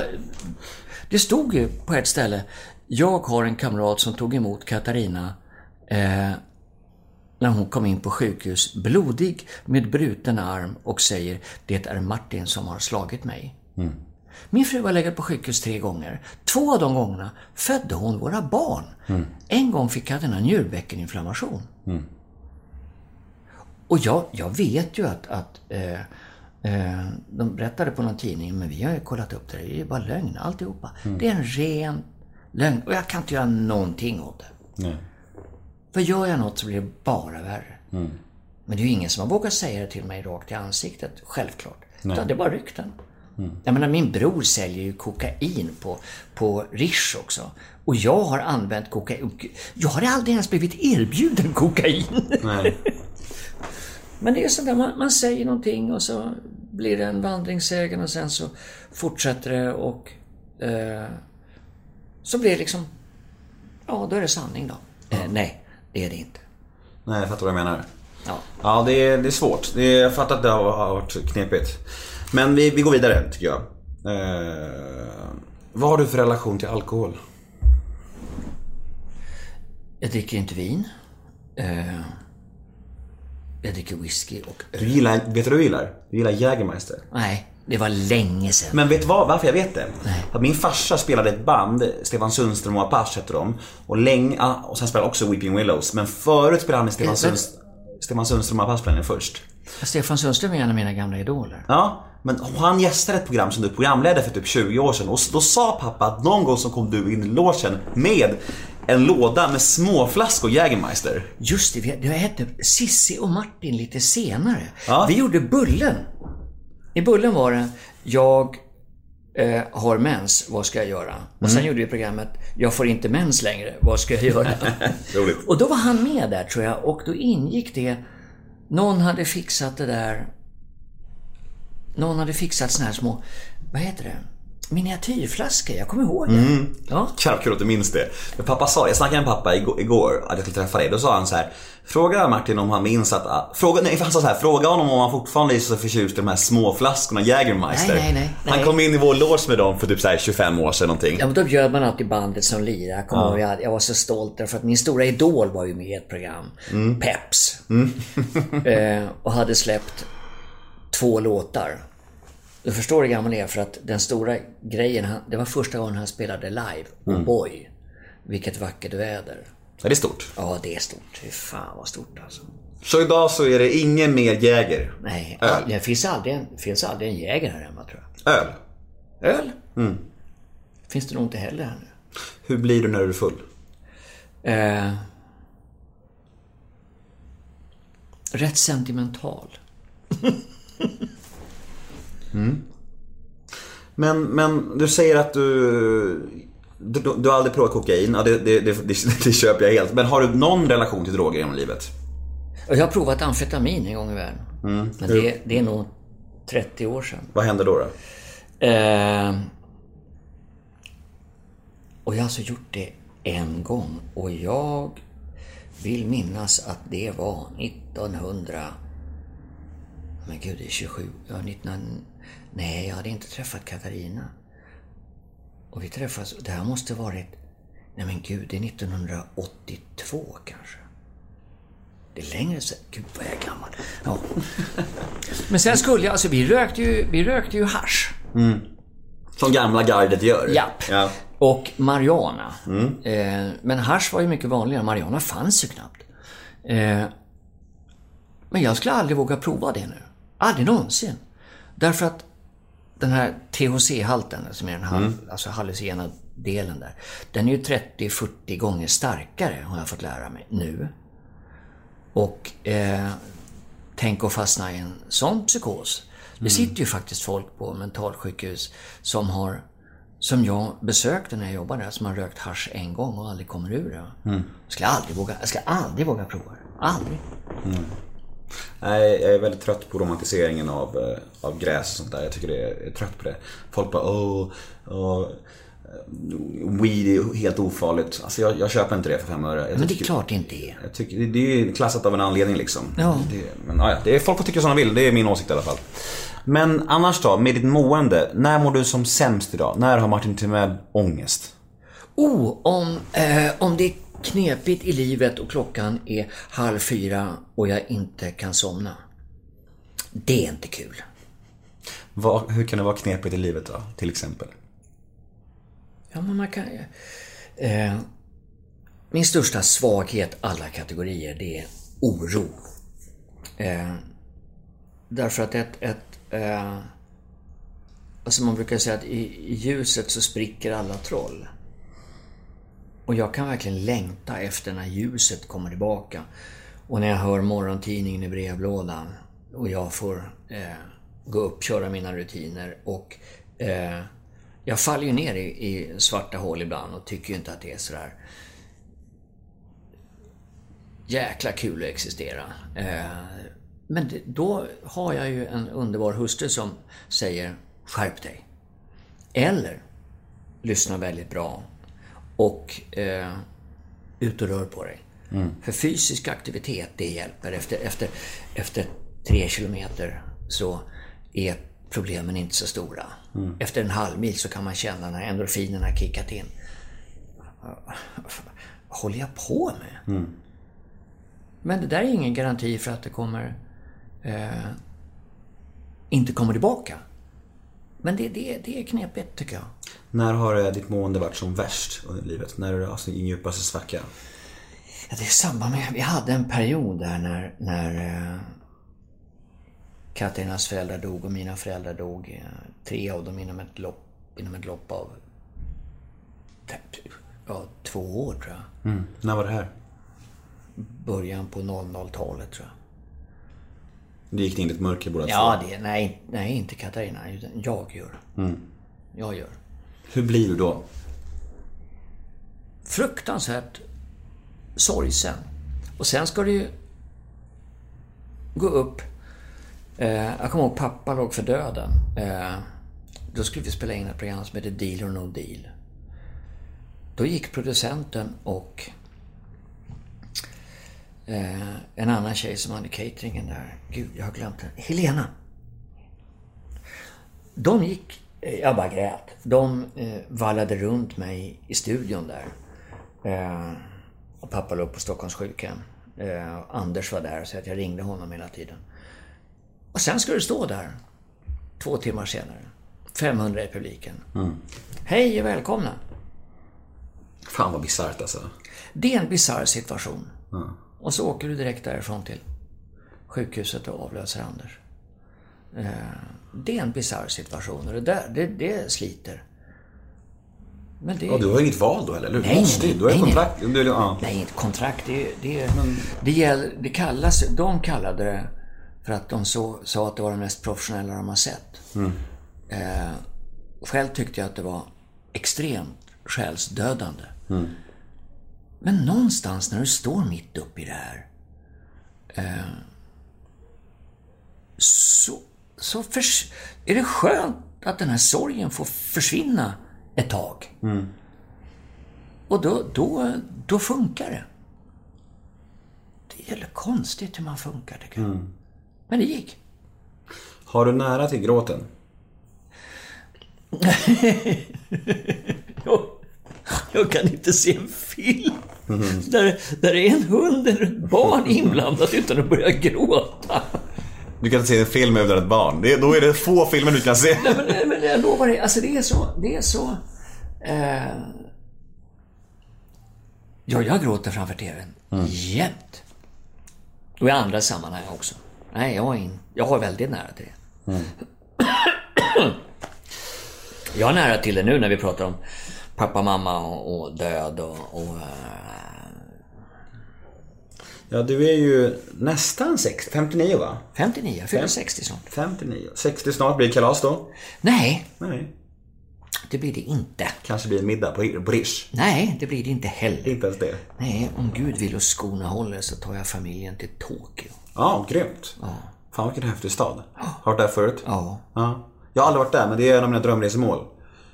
Det stod ju på ett ställe. Jag har en kamrat som tog emot Katarina eh, när hon kom in på sjukhus, blodig med bruten arm och säger det är Martin som har slagit mig. Min fru har legat på sjukhus tre gånger. Två av de gångerna födde hon våra barn. En gång fick Katarina njurbäckeninflammation. Och jag, jag vet ju att, att eh, de berättade på någon tidning, men vi har ju kollat upp det, det är ju bara lögn alltihopa. Det är en ren lögn och jag kan inte göra någonting åt det.
Nej.
För gör jag något så blir det bara värre. Men det är ju ingen som har vågat säga det till mig rakt i ansiktet, självklart. Utan det är bara rykten. Jag menar, min bror säljer ju kokain på, på Rish också. Och jag har använt kokain. Jag har aldrig ens blivit erbjuden kokain.
Nej.
Men det är sådär, man, man säger någonting och så blir det en vandringssägen och sen så fortsätter det och eh, så blir det liksom, ja då är det sanning då. Eh, nej, det är det inte.
Nej, jag fattar vad jag menar.
Ja.
Ja, det är, det är svårt. Det är, jag fattar att det har, har varit knepigt. Men vi, vi går vidare, tycker jag. Eh, vad har du för relation till alkohol?
Jag dricker inte vin. Eh, Jag dricker whisky och öl.
Du gillar, vet du vad du gillar? Du gillar Jägermeister.
Nej, det var länge sedan.
Men vet du vad, varför jag vet det?
Nej.
Att min farsa spelade ett band, Stefan Sundström och Apache hette de. Och länge, och sen spelade också Weeping Willows. Men förut spelade han i Stefan,
Eh,
Sundström, Stefan Sundström och Apache först.
Stefan Sundström är en av mina gamla idoler.
Ja, men han gästade ett program som du programledde för typ 20 år sedan och då sa pappa att någon gång så kom du in i logen med en låda med småflaskor Jägermeister.
Just det, vi- det hette Sissi och Martin lite senare.
Ja.
Vi gjorde Bullen. I Bullen var det, jag eh, har mens, vad ska jag göra? Och sen gjorde vi programmet, jag får inte mens längre, vad ska jag göra? (laughs) Och då var han med där tror jag och då ingick det, någon hade fixat det där, någon hade fixat såna här små, vad heter det? Miniatyrflaskor, jag kommer ihåg det. Ja.
Kul att du minns det. Men pappa sa jag snackade med pappa igår, att jag skulle träffa dig. Då sa han så här. Fråga Martin om han minns att... ah, Fråga, nej, han sa så här, fråga honom om han fortfarande är så förtjust i de här små flaskorna Jägermeister.
Nej, nej, nej,
Han
nej.
kom in i vår loge med dem för typ så här 25 år sedan någonting.
Ja, men då bjöd man alltid bandet som lirade.
Ja.
jag, jag var så stolt därför att min stora idol var ju med i ett program.
Mm.
Peps. (laughs) eh, och hade släppt två låtar. Du förstår hur gammal jag är för att den stora grejen, det var första gången han spelade live. Och
Mm.
boy, vilket vackert väder.
Ja, det är stort.
Ja, det är stort. Fy fan vad stort alltså.
Så idag så är det ingen mer Jäger.
Nej,
Öl.
det finns aldrig en, finns aldrig en Jäger här hemma tror jag.
Öl.
Öl?
Mm.
Finns det nog inte heller här nu.
Hur blir du när du är full?
Eh, rätt sentimental. (laughs)
Men, men du säger att du... Du, du har aldrig provat kokain, ja, det, det, det, (laughs) det, köper jag helt. Men har du någon relation till droger genom livet?
Jag har provat amfetamin en gång i världen.
Mm.
Men det, det är nog 30 år sedan.
Vad hände då? då?
Eh, och jag har alltså gjort det en gång. Och jag vill minnas att det var 1900... Men gud, det är 27. Ja, 19... Nej, jag hade inte träffat Katarina. Och vi träffades... Det här måste varit... Nej men gud, det är 1982 kanske. Det är längre sedan. Gud vad jag är gammal. Ja. (laughs) Men sen skulle jag... Alltså vi rökte ju, vi rökte ju hasch.
Mm. Som gamla gardet gör.
Japp.
Ja.
Och marijuana.
Mm.
Eh, men hasch var ju mycket vanligare. Marijuana fanns ju knappt. Eh, men jag skulle aldrig våga prova det nu. Aldrig någonsin. Därför att den här THC-halten, som är den halv,
Mm.
alltså hallucinogena delen där. Den är ju 30-40 gånger starkare har jag fått lära mig nu. Och eh, tänk att fastna i en sån psykos. Det
Mm.
sitter ju faktiskt folk på mentalsjukhus som har som jag besökte när jag jobbade där, som har rökt hasch en gång och aldrig kommer ur det.
Mm.
Jag skulle aldrig våga, jag skulle aldrig våga prova det. Aldrig.
Mm. Nej, jag är väldigt trött på romantiseringen av, eh, av gräs och sånt där. Jag tycker det är, är trött på det. Folk bara åh, åh eh, weed är helt ofarligt. Alltså jag, jag köper inte det för fem öre.
Men det är
tycker-
klart det inte är.
Jag tycker, det- det är ju klassat av en anledning liksom.
Ja.
Det, men ja, det är, folk får tycka som de vill, det är min åsikt i alla fall. Men annars då, med ditt mående. När mår du som sämst idag? När har Martin Timell ångest?
Oh, om, eh, om det är knepigt i livet och klockan är halv fyra och jag inte kan somna. Det är inte kul.
Vad, hur kan det vara knepigt i livet då, till exempel?
Ja, men man kan eh, Min största svaghet alla kategorier, det är oro. Eh, därför att ett... ett eh, alltså man brukar säga att i, i ljuset så spricker alla troll. Och jag kan verkligen längta efter när ljuset kommer tillbaka. Och när jag hör morgontidningen i brevlådan och jag får eh, gå upp, köra mina rutiner och eh, jag faller ju ner i, i svarta hål ibland och tycker ju inte att det är sådär jäkla kul att existera. Eh, men det, då har jag ju en underbar hustru som säger skärp dig. Eller lyssna väldigt bra och eh, ut och rör på dig.
Mm.
För fysisk aktivitet, det hjälper. Efter, efter, efter tre kilometer så är problemen inte så stora.
Mm.
Efter en halv mil så kan man känna när endorfinerna kickat in. Vad håller jag på med?
Mm.
Men det där är ingen garanti för att det kommer eh, inte kommer tillbaka. Men det, det, det är knepigt tycker jag.
När har ditt mående varit som värst under livet? När är det alltså din djupaste svacka?
Ja, det är samma med, vi hade en period där när, när eh, Katarinas föräldrar dog och mina föräldrar dog. Eh, tre av dem inom ett lopp, inom ett lopp av ja, två år tror jag.
Mm. När var det här?
Början på 00-talet tror jag.
Det gick in i ett mörker båda
Ja, det, nej, nej, inte Katarina. Jag gör.
Mm.
Jag gör.
Hur blir du då?
Fruktansvärt sorgsen. Och sen ska det ju gå upp. Eh, jag kommer ihåg pappa låg för döden. Eh, då skulle vi spela in ett program som heter Deal or No Deal. Då gick producenten och eh, en annan tjej som hade cateringen där. Gud, jag har glömt den. Helena. De gick, eh, jag bara grät. De eh, vallade runt mig i studion där. Eh, och pappa låg på Stockholms sjukhem. Eh, Anders var där så att jag ringde honom hela tiden. Och sen ska du stå där. Två timmar senare. 500 i publiken.
Mm.
Hej och välkomna.
Fan vad bisarrt alltså.
Det är en bisarr situation.
Mm.
Och så åker du direkt därifrån till sjukhuset och avlöser Anders. Eh, Det är en bisarr situation och det, där, det, det sliter. Men det...
Ja, du har inget val då eller hur?
Nej,
måste
nej,
Du har
nej,
kontrakt. Du, ja.
Nej, inte kontrakt. Det, det, det, gäller, det kallas, de kallade det för att de så, sa att det var det mest professionella de har sett.
Mm.
Eh, själv tyckte jag att det var extremt själsdödande.
Mm.
Men någonstans när du står mitt uppe i det här eh, så, så förs- är det skönt att den här sorgen får försvinna ett tag.
Mm.
Och då, då, då funkar det. Det är konstigt hur man funkar tycker jag.
Mm.
Men det gick.
Har du nära till gråten? (laughs)
jag, kan inte se en film där, där det är en hund eller ett barn inblandat utan att börja gråta.
Du kan inte se en film utan ett barn. Det, då är det få filmer du kan se.
Nej, men, men jag lovar dig, alltså det är så... Det är så eh, ja, jag gråter framför TVn.
Mm.
Jämt. Och i andra sammanhang också. Nej, jag är, in, jag har väldigt nära till det.
Mm.
Jag har nära till det nu när vi pratar om pappa, mamma och, och död och... och eh,
Ja, du är ju nästan 60. 59 va?
59, jag fyller
Fem-
60 snart.
59. 60 snart. Blir det kalas då?
Nej,
Nej.
det blir det inte.
Kanske blir en middag på, på Rish.
Nej, det blir det inte heller.
Inte ens det.
Nej, om Gud vill och skorna håller så tar jag familjen till Tokyo.
Ja, grymt.
Ja.
Fan vilken häftig stad. Har du varit där förut?
Ja.
ja. Jag har aldrig varit där, men det är en av mina drömresmål.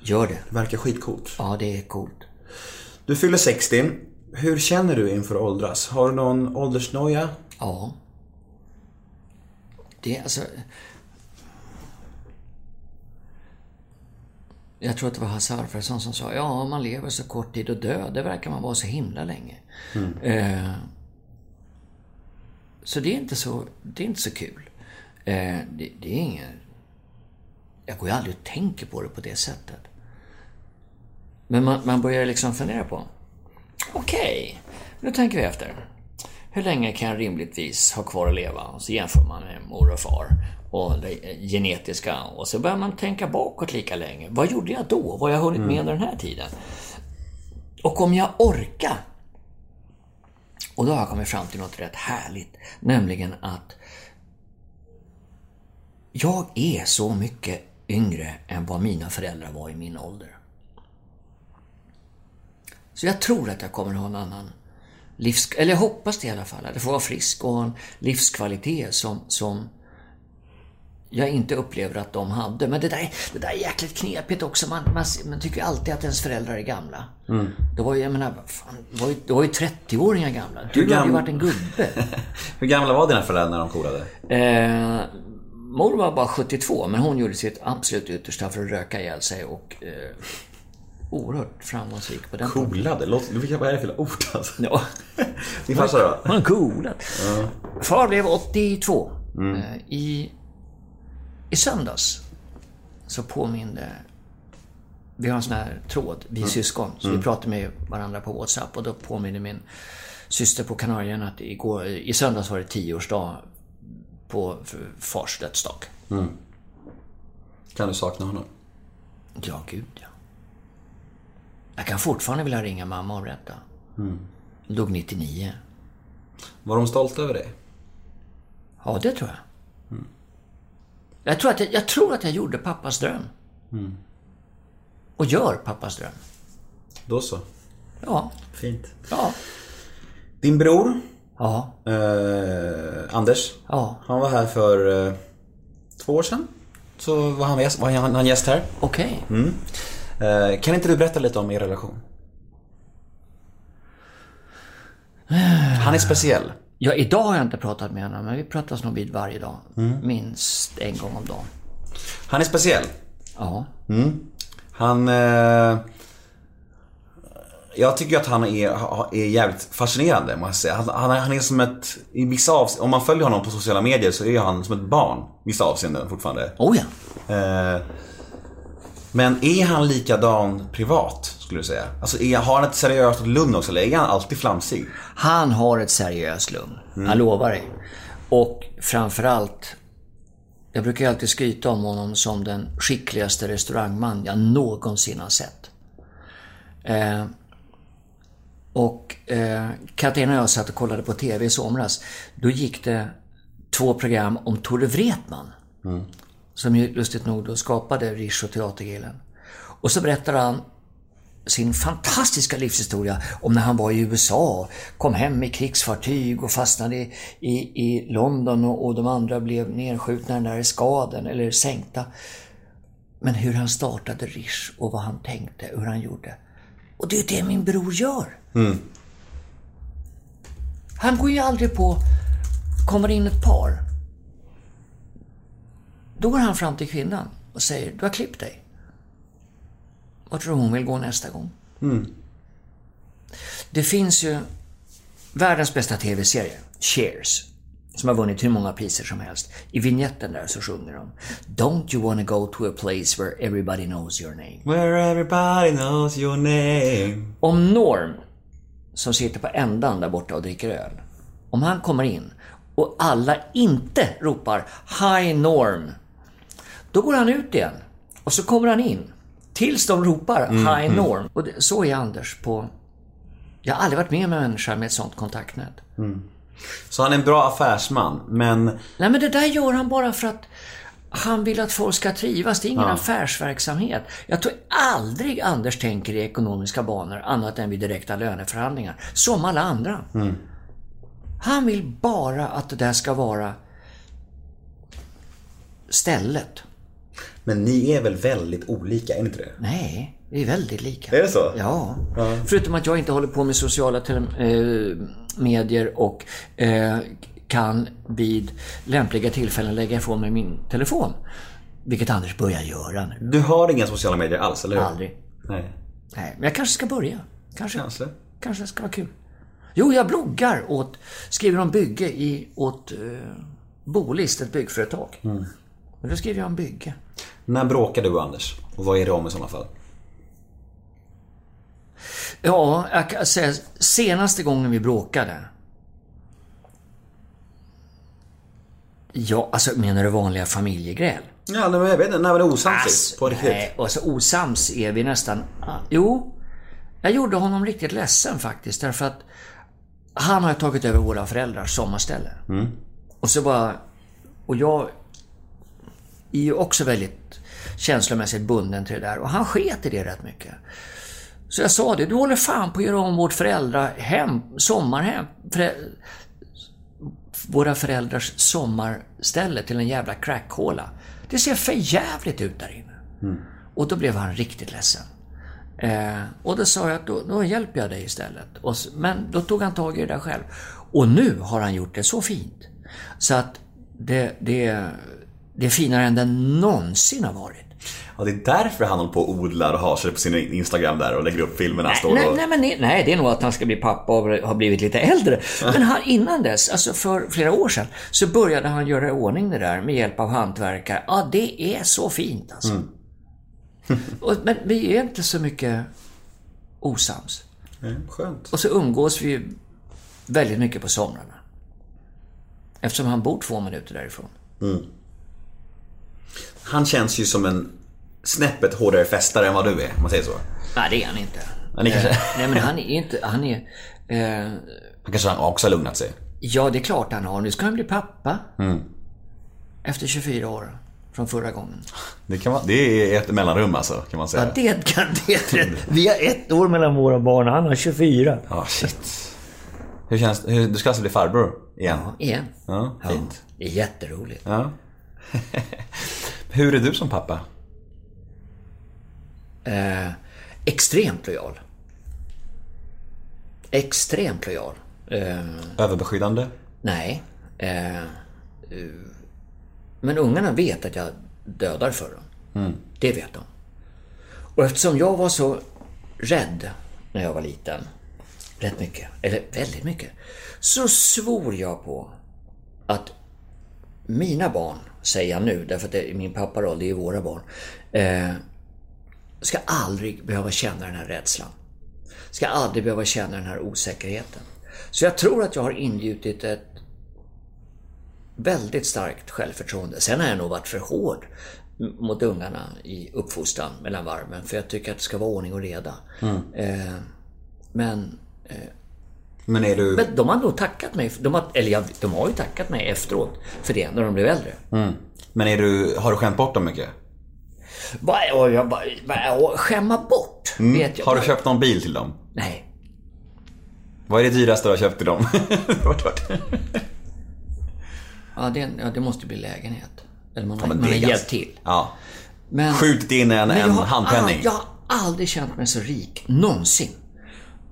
Gör det.
Det verkar skitcoolt.
Ja, det är coolt.
Du fyller 60. Hur känner du inför att åldras? Har du någon åldersnoja?
Ja. Det är alltså... Jag tror att det var Hasse Alfredson som sa, ja man lever så kort tid och dö, det verkar man vara så himla länge.
Mm.
Eh, så det är inte så, det är inte så kul. Eh, det, det är inget... Jag går ju aldrig och tänker på det på det sättet. Men man, man börjar liksom fundera på, okej, nu tänker vi efter. Hur länge kan jag rimligtvis ha kvar att leva? Och så jämför man med mor och far och det genetiska och så börjar man tänka bakåt lika länge. Vad gjorde jag då? Vad har jag hunnit med under den här tiden? Och om jag orkar och då har jag kommit fram till något rätt härligt. Nämligen att jag är så mycket yngre än vad mina föräldrar var i min ålder. Så jag tror att jag kommer ha en annan livs... Eller jag hoppas det i alla fall. Att jag får vara frisk och ha en livskvalitet som, som jag inte upplever att de hade. Men det där, är- det där är jäkligt knepigt också. Man, man, man tycker alltid att ens föräldrar är gamla.
Mm.
Det var ju, jag menar, fan, det var ju, det var ju 30-åringar gamla.
Hur
Du hade ju varit en gubbe. (laughs)
Hur gamla var dina föräldrar när de korade?
Eh, mor var bara 72, men hon gjorde sitt absolut yttersta för att röka ihjäl sig och, eh, oerhört framgångsrik på den.
Coolade? Låt, vilka, vad är det för ord alltså?
Ja. (laughs)
Din farsa då?
Han coolad. Far blev 82. Eh, I, I söndags så påminde vi har en sån här tråd, vi syskon, så vi pratar med varandra på WhatsApp och då påminner min syster på Kanarieöarna att igår, i söndags var det tioårsdag på fars dödsdag.
Kan du sakna honom?
Ja, gud ja. Jag kan fortfarande vilja ringa mamma och berätta. Dog 99.
Var de stolta över dig?
Ja, det tror jag. Jag, tror att jag, jag tror att jag gjorde pappas dröm. Och gör pappas dröm.
Då så.
Ja,
Fint.
ja,
Din bror,
ja,
eh, Anders,
ja.
han var här för eh, två år sedan. Så var han gäst, var han, han gäst här.
Okej.
Eh, kan inte du berätta lite om er relation? Han är speciell.
Ja, idag har jag inte pratat med honom, men vi pratas nog vid varje dag. Minst en gång om dagen.
Han är speciell.
Ja.
Han... Eh, jag tycker att han är, är jävligt fascinerande, måste jag säga. Han, han är som ett... I vissa avseenden, om man följer honom på sociala medier så är han som ett barn. I vissa avseenden fortfarande.
Oh ja.
Eh, men är han likadan privat, skulle du säga? Alltså, är, har han ett seriöst lugn också, eller är han alltid flamsig?
Han har ett seriöst lugn. Jag lovar dig. Och framförallt, jag brukar ju alltid skryta om honom som den skickligaste restaurangman jag någonsin har sett. Eh, och eh, Katarina och jag satt och kollade på TV i somras. Då gick det två program om Tore Wretman. Som ju lustigt nog då skapade Rish och Teatergillen. Och så berättar han sin fantastiska livshistoria om när han var i USA, kom hem i krigsfartyg och fastnade i, i, i London och, och de andra blev nedskjutna där i skaden eller sänkta. Men hur han startade Rish och vad han tänkte, hur han gjorde. Och det är det min bror gör. Han går ju aldrig på, kommer in ett par. Då går han fram till kvinnan och säger, du har klippt dig. Vart tror du hon vill gå nästa gång? Det finns ju världens bästa tv-serie, Cheers, som har vunnit hur många priser som helst. I vignetten där så sjunger de Don't you wanna go to a place where everybody knows your name.
Where everybody knows your name.
Om Norm, som sitter på ändan där borta och dricker öl, om han kommer in och alla inte ropar Hi Norm, då går han ut igen och så kommer han in tills de ropar Hi Norm. Och det, så är Anders på... Jag har aldrig varit med om en människa med ett sånt kontaktnät.
Så han är en bra affärsman, men...
Nej men det där gör han bara för att han vill att folk ska trivas. Det är ingen affärsverksamhet. Jag tror aldrig Anders tänker i ekonomiska banor annat än vid direkta löneförhandlingar. Som alla andra. Han vill bara att det där ska vara stället.
Men ni är väl väldigt olika, är ni inte det?
Nej, vi är väldigt lika.
Är det så?
Ja. Förutom att jag inte håller på med sociala eh, medier och eh, kan vid lämpliga tillfällen lägga ifrån mig min telefon. Vilket Anders börjar göra nu.
Du har inga sociala medier alls, eller hur?
Aldrig.
Nej.
Nej, men jag kanske ska börja. Kanske.
Kanske.
Kanske det ska vara kul. Jo, jag bloggar åt, skriver om bygge i, åt eh, Bolist, ett byggföretag.
Mm.
Men då skriver jag om bygge.
När bråkar du och Anders? Och vad är det om i sådana fall?
Ja, jag kan säga senaste gången vi bråkade. Ja, alltså menar du vanliga familjegräl?
Ja, men jag vet inte. När var det osams På riktigt?
nej, alltså osams är vi nästan... ah, Jo, jag gjorde honom riktigt ledsen faktiskt därför att han har tagit över våra föräldrars sommarställe. Och så bara... Och jag är ju också väldigt känslomässigt bunden till det där och han sket i det rätt mycket. Så jag sa det, du håller fan på att göra om vårt föräldrahem, sommarhem, förä, våra föräldrars sommarställe till en jävla crackhåla. Det ser för jävligt ut där inne. Och då blev han riktigt ledsen. Eh, och då sa jag att då, då hjälper jag dig istället. Och, men då tog han tag i det där själv. Och nu har han gjort det så fint. Så att det, det, det är finare än det någonsin har varit.
Ja, det är därför han håller på och odlar och har sig på sin Instagram där och lägger upp filmerna.
Nej,
och...
nej, men, nej, nej, det är nog att han ska bli pappa och har blivit lite äldre. Men han, innan dess, alltså för flera år sedan, så började han göra i ordning det där med hjälp av hantverkare. Ja, det är så fint alltså.
Mm. (laughs)
och, men vi är inte så mycket osams.
Nej, skönt.
Och så umgås vi väldigt mycket på somrarna. Eftersom han bor två minuter därifrån.
Mm. Han känns ju som en snäppet hårdare festare än vad du är, om man säger så.
Nej, det är han inte.
Ja, ni kanske-
Eh, nej, men han är inte... Han är... Eh,
Han kanske också har lugnat sig.
ja, det är klart han har. Nu ska han bli pappa.
Mm.
Efter 24 år. Från förra gången.
Det, kan vara, det är ett mellanrum alltså, kan man säga.
Ja, det kan det är rätt. Vi har ett år mellan våra barn han har 24.
Ja, shit. Hur känns det? Du ska alltså bli farbror igen?
Igen.
Ja, fint.
Det är jätteroligt.
Ja. (laughs) Hur är du som pappa?
Eh, extremt lojal. Extremt lojal. Eh,
Överbeskyddande?
nej. Eh, men ungarna vet att jag dödar för dem.
Mm.
Det vet de. Och eftersom jag var så rädd när jag var liten, rätt mycket, eller väldigt mycket, så svor jag på att mina barn, säger jag nu, därför att det är min papparoll, det är våra barn, eh, ska aldrig behöva känna den här rädslan. Ska aldrig behöva känna den här osäkerheten. Så jag tror att jag har ingjutit ett väldigt starkt självförtroende. Sen har jag nog varit för hård mot ungarna i uppfostran mellan varven. För jag tycker att det ska vara ordning och reda.
Mm.
Eh, men, eh,
Men är du...
men de har nog tackat mig, de har, eller jag, de har ju tackat mig efteråt för det när de blev äldre.
Mm. Men är du, har du skämt bort dem mycket?
Jag bara, bara, skämma bort,
Mm.
vet jag.
Har du köpt någon bil till dem?
Nej.
Vad är det dyraste du har köpt till dem? (laughs)
Ja det, ja, det måste bli lägenhet. Eller man,
Ja,
har-
men
man har hjälpt till.
Ja.
Men,
Skjutit in en, en
har
handpenning.
All, jag har aldrig känt mig så rik, någonsin,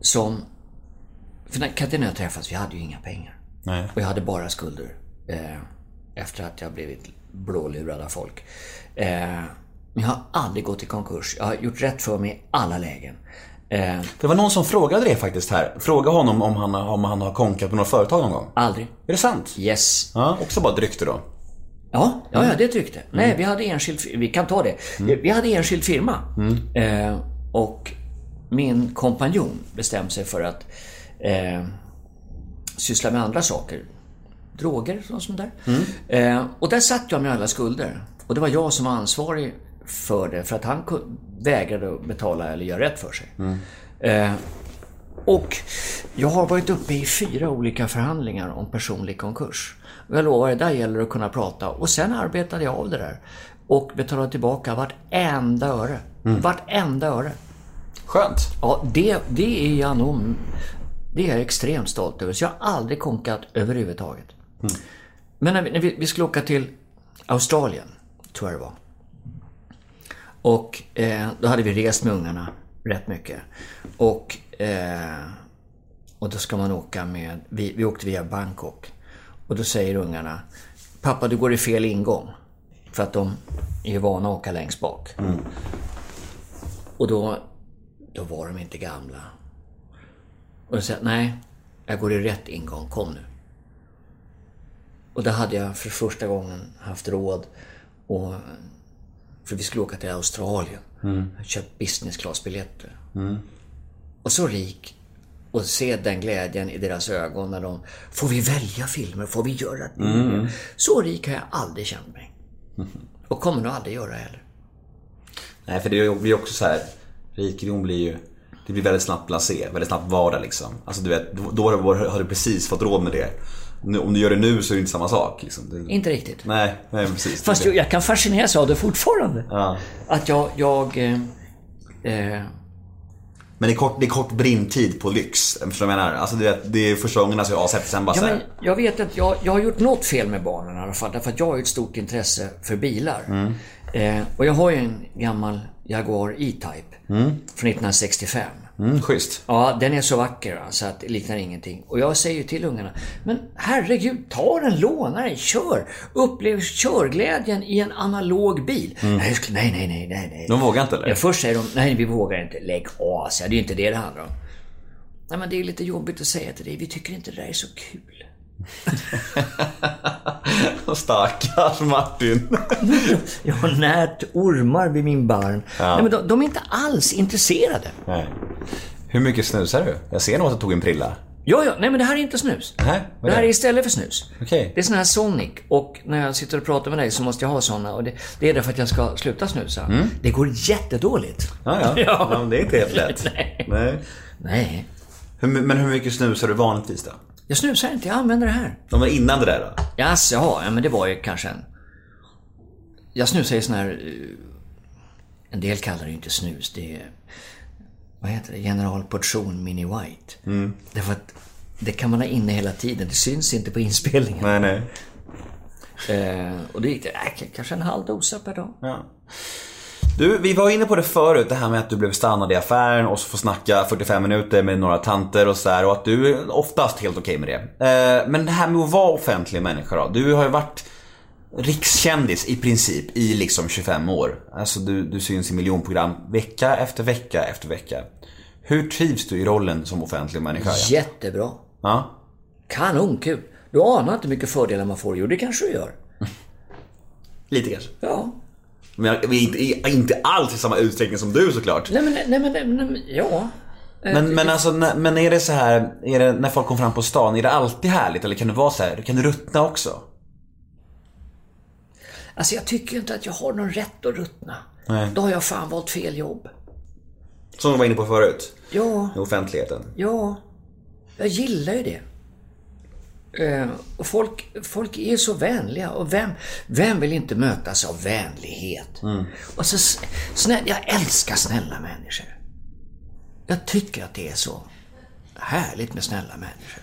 som... För när Katarina och jag träffades, vi hade ju inga pengar.
Nej.
Och jag hade bara skulder. Eh, efter att jag blivit blålurad av folk. Eh, men jag har aldrig gått i konkurs. Jag har gjort rätt för mig i alla lägen. Eh,
Det var någon som frågade det faktiskt här. Fråga honom om han, om han har konkat på något företag någon gång.
aldrig.
Är det sant?
Yes.
Ja, också bara ett rykte då.
Ja, ja, ja det är ett rykte. Nej, vi hade enskild, vi kan ta det. Vi hade enskild firma. Eh, och min kompanjon bestämde sig för att eh, syssla med andra saker. Droger och sånt där. Eh, och där satt jag med alla skulder. Och det var jag som var ansvarig för det, för att han vägrade att betala eller göra rätt för sig. Eh, och jag har varit uppe i fyra olika förhandlingar om personlig konkurs. Och jag lovar, där gäller det att kunna prata. Och sen arbetade jag av det där. Och betalade tillbaka vartenda öre. Vartenda öre.
Skönt.
Ja, det, det är jag nog... Det är jag extremt stolt över. Så jag har aldrig konkat överhuvudtaget. Men när vi, när vi, skulle åka till Australien, tror jag det var. Och eh, då hade vi rest med ungarna rätt mycket. Och, eh, och då ska man åka med... Vi, vi åkte via Bangkok. Och då säger ungarna Pappa, du går i fel ingång. För att de är vana att åka längst bak. Och då, då var de inte gamla. Och jag, nej, jag går i rätt ingång, kom nu. Och då hade jag för första gången haft råd och för vi skulle åka till Australien.
Mm.
Köpt business class-biljetter.
Mm.
Och så rik och se den glädjen i deras ögon när de Får vi välja filmer? Får vi göra det?
Mm.
Så rik har jag aldrig känt mig. (laughs) Och kommer nog aldrig göra heller.
Nej, för det blir också så här. Rikedom blir ju... Det blir väldigt snabbt blasé, väldigt snabbt vardag liksom. Alltså du vet, då- har- du precis fått råd med det. Nu, om du gör det nu så är det inte samma sak. Liksom. Det,
Inte riktigt.
nej, nej precis.
Fast
Det-
jag, jag kan fascineras av det fortfarande.
Ja.
Att jag... jag eh, eh,
Men det är kort, det är kort brintid på lyx. Förstår du vad jag menar? Alltså du vet, det är första gångerna så jag har sett det sen bara
ja, men jag vet att jag, jag har gjort något fel med barnen i alla fall. Därför att jag har ett stort intresse för bilar.
Mm.
Eh, och jag har ju en gammal Jaguar E-Type.
Mm.
Från 1965.
Mm, schysst.
Ja, den är så vacker va, så att det liknar ingenting. Och jag säger ju till ungarna, men herregud, ta den, låna den, kör! Upplev körglädjen i en analog bil. Skulle- nej, nej, nej, nej, nej.
De vågar inte eller?
Ja, först säger de, nej vi vågar inte. Lägg av, det är ju inte det det handlar om. Nej men det är lite jobbigt att säga till dig, vi tycker inte det där är så kul. (laughs)
Stackars Martin. (laughs)
Jag har närt ormar vid min barm. Nej men de, de är inte alls intresserade.
Nej. Hur mycket snusar du? Jag ser nog att du tog en prilla.
Ja, ja, nej men det här är inte snus.
Nej, vad
det här
är
istället för snus.
Okej.
Det är sån här Sonic och när jag sitter och pratar med dig så måste jag ha såna och det, det är därför att jag ska sluta snusa. Det går jättedåligt.
Ja, ja. (laughs)
Ja.
ja. men det är inte helt lätt.
Nej.
Nej.
Nej.
Hur, men hur mycket snusar du vanligtvis då?
Jag snusar inte, jag använder det här.
Ja, men innan det där då?
Jaså, ja, men det var ju kanske en... Jag snusar ju sån här... eh, En del kallar det ju inte snus, det är... Vad heter det? Generalportion Mini White.
Mm.
Därför att det kan man ha inne hela tiden, det syns inte på inspelningen.
Nej, nej.
Eh, och det gick det, äh, kanske en halv dosa per dag.
Ja. Du, vi var inne på det förut, det här med att du blev stannad i affären och så får snacka 45 minuter med några tanter och sådär och att du är oftast helt okej med det. Eh, men det här med att vara offentlig människa då. Du har ju varit rikskändis i princip i liksom 25 år. Alltså du, du syns i miljonprogram vecka efter vecka efter vecka. Hur trivs du i rollen som offentlig människa?
Jättebra.
Ja.
Kanonkul. Du anar inte mycket fördelar man får. Jo, det kanske du gör. (laughs)
Lite kanske.
Ja.
Men jag, inte, inte alls i samma utsträckning som du såklart.
Nej men, nej men, nej, men ja.
Men, men alltså, men är det så här, är det, när folk kommer fram på stan, är det alltid härligt eller kan det vara så här, kan det ruttna också?
Alltså jag tycker inte att jag har någon rätt att ruttna.
Nej.
Då har jag fan valt fel jobb.
Som du var inne på förut,
Ja,
i offentligheten.
ja. Jag gillar ju det. Eh, och folk, folk är så vänliga och vem, vem vill inte mötas av vänlighet? Och så snäll, jag älskar snälla människor. Jag tycker att det är så härligt med snälla människor.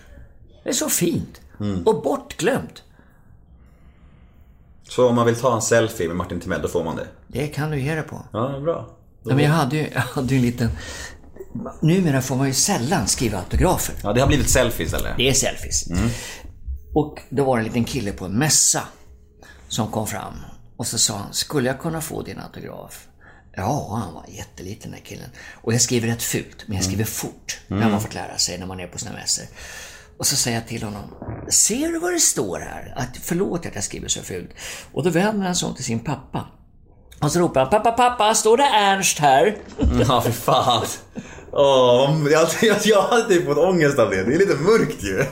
Det är så fint. Och bortglömt.
Så om man vill ta en selfie med Martin Timell, då får man det?
Det kan du ge dig på.
Ja, bra.
Ja, men jag hade ju jag hade en liten... Numera får man ju sällan skriva autografer.
Ja, det har blivit selfies eller?
Det är selfies. Och då var det en liten kille på en mässa som kom fram. Och så sa han, skulle jag kunna få din autograf? Ja, han var jätteliten den här killen. Och jag skriver rätt fult, men jag skriver fort. Det har man fått lära sig när man är på sina mässor. Och så säger jag till honom, ser du vad det står här? Att, förlåt att jag skriver så fult. Och då vänder han sig om till sin pappa. Och så ropar han, pappa, pappa, står det Ernst här?
Ja, för fan. Åh, jag, jag, jag hade typ fått ångest av det. Det är lite mörkt ju.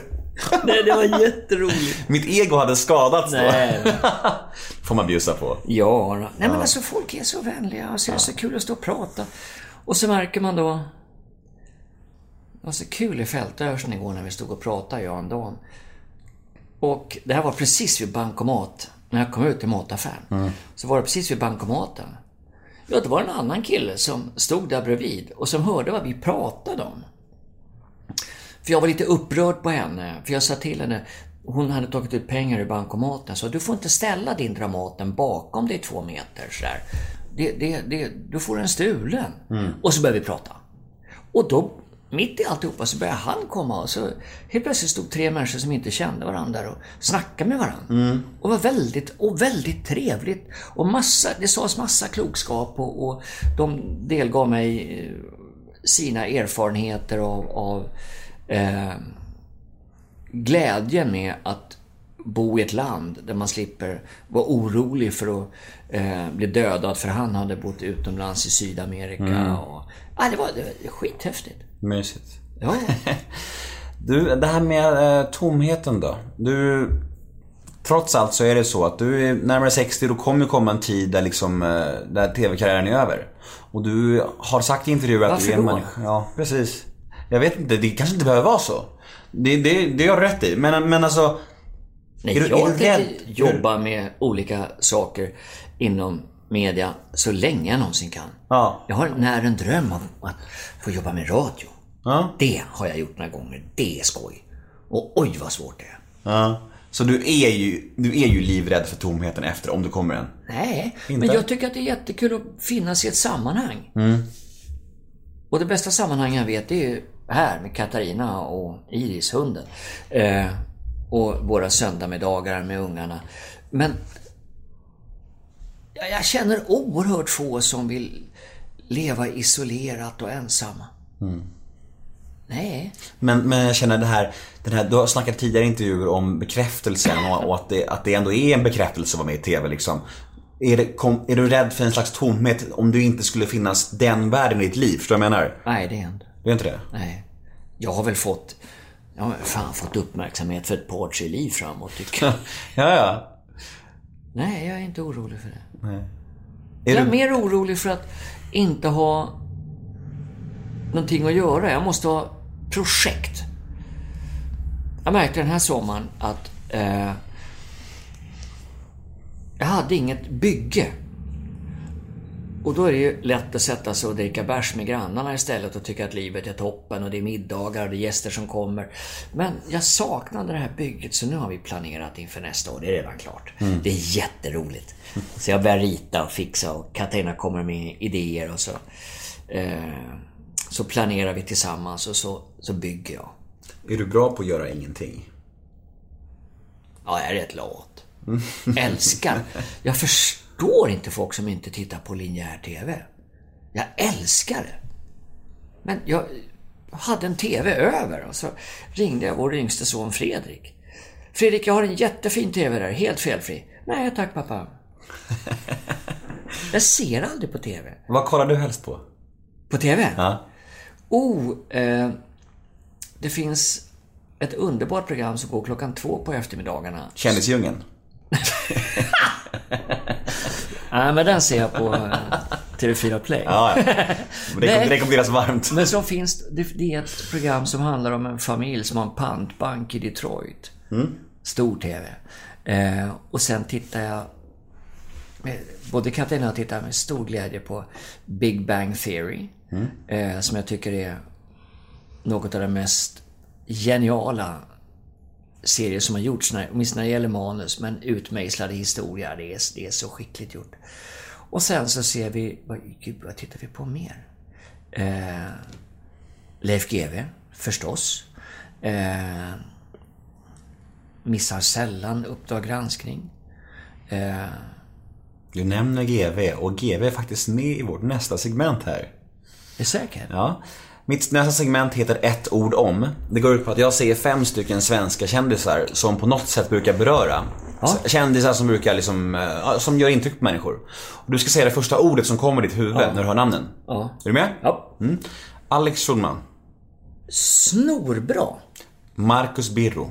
Nej, det var jätteroligt.
Mitt ego hade skadats då.
Nej. (laughs)
Får man bjussa på.
Ja, nej men alltså folk är så vänliga och så är det så kul att stå och prata. Och så märker man då... Det var så kul i Fältöversten igår när vi stod och pratade, jag och en dam. Och det här var precis vid bankomat. När jag kom ut till mataffären. Så var det precis vid bankomaten. Ja, det var en annan kille som stod där bredvid och som hörde vad vi pratade om. För jag var lite upprörd på henne, för jag sa till henne, hon hade tagit ut pengar ur bankomaten, så du får inte ställa din Dramaten bakom dig två meter sådär. Det, det, det, du får den stulen. Och så började vi prata. Och då, mitt i alltihopa, så började han komma och så helt plötsligt stod tre människor som inte kände varandra och snackade med varandra. Och var väldigt, och väldigt trevligt. Och massa, det sades massa klokskap och, och de delgav mig eh, sina erfarenheter av, av eh, glädjen med att bo i ett land där man slipper vara orolig för att eh, bli dödad för han hade bott utomlands i Sydamerika. Och, ja, det, var, det var skithäftigt.
Mysigt.
Ja. (laughs)
Du, det här med eh, tomheten då. Du, trots allt så är det så att du är närmare 60, då kommer komma en tid där liksom, eh, där TV-karriären är över. Och du har sagt i intervjuer att
Varför
du är en
då?
människa. Ja, precis. Jag vet inte, det kanske inte behöver vara så. Det, det, det har du rätt i. Men, men alltså...
Nej,
Är du- är
jag
du rädd?
jobba med olika saker inom media så länge jag någonsin kan.
Ja.
Jag har när en dröm av att få jobba med radio.
Ja.
Det har jag gjort några gånger. Det är skoj. Och oj vad svårt det är.
ja. Så du är, ju, du är ju livrädd för tomheten efter, om du kommer en.
Nej,
Inte?
men jag tycker att det är jättekul att finnas i ett sammanhang. Och det bästa sammanhang jag vet är ju här med Katarina och Iris, hunden. Eh, och våra söndagsmiddagar med ungarna. Men jag, känner oerhört få som vill leva isolerat och ensamma. Nej.
Men, men jag känner det här, den här, du har snackat tidigare intervjuer om bekräftelsen och, och att, det, att det ändå är en bekräftelse att vara med i TV liksom. Är, det, kom, är du rädd för en slags tomhet om du inte skulle finnas den världen i ditt liv? Förstår du vad jag menar?
Nej, det är inte.
Du är inte det?
Nej. Jag har väl fått, jag har fan fått uppmärksamhet för ett par, tre liv framåt tycker jag. (laughs)
Ja, ja.
Nej, jag är inte orolig för det.
Nej.
Jag
Är
är
du,
mer orolig för att inte ha någonting att göra. Jag måste ha projekt. Jag märkte den här sommaren att eh, jag hade inget bygge. Och då är det ju lätt att sätta sig och dricka bärs med grannarna istället och tycka att livet är toppen och det är middagar och det är gäster som kommer. Men jag saknade det här bygget så nu har vi planerat inför nästa år. Det är redan klart. Det är jätteroligt. Så jag börjar rita och fixa och Katarina kommer med idéer och så, eh, så planerar vi tillsammans och så, så bygger jag.
är du bra på att göra ingenting?
Ja, jag är rätt lat. (laughs) Älskar. Jag förstår inte folk som inte tittar på linjär TV. Jag älskar det. Men jag hade en TV över och så ringde jag vår yngste son Fredrik. Fredrik, jag har en jättefin TV där, helt felfri. Nej tack pappa. (laughs) Jag ser aldrig på TV.
Vad kollar du helst på?
På TV?
Ja.
Oh, eh, det finns ett underbart program som går klockan två på eftermiddagarna.
Kändisdjungeln? (laughs)
Nej, men den ser jag på eh, TV4 Play.
Ja, ja. (laughs) Det rekommenderas varmt.
Men så finns det, det är ett program som handlar om en familj som har en pantbank i Detroit. Stor TV. Eh, och sen tittar jag, både Katarina och jag tittar med stor glädje på Big Bang Theory. Eh, som jag tycker är något av det mest geniala serier som har gjorts, åtminstone när det gäller manus, men utmejslade historia. Det är, det är så skickligt gjort. Och sen så ser vi, vad, gud vad tittar vi på mer? Eh, Leif GW, förstås. Eh, missar sällan Uppdrag granskning. Eh,
Du nämner GV och GV är faktiskt med i vårt nästa segment här.
är säker?
Ja. Mitt nästa segment heter ett ord om. Det går ut på att jag ser fem stycken svenska kändisar som på något sätt brukar beröra. S- Kändisar som brukar liksom, eh, ja, som gör intryck på människor. Och du ska säga det första ordet som kommer i ditt huvud när du hör namnen.
Ja.
Är du med?
Ja.
Mm. Alex Schulman.
Snorbra.
Marcus Birro.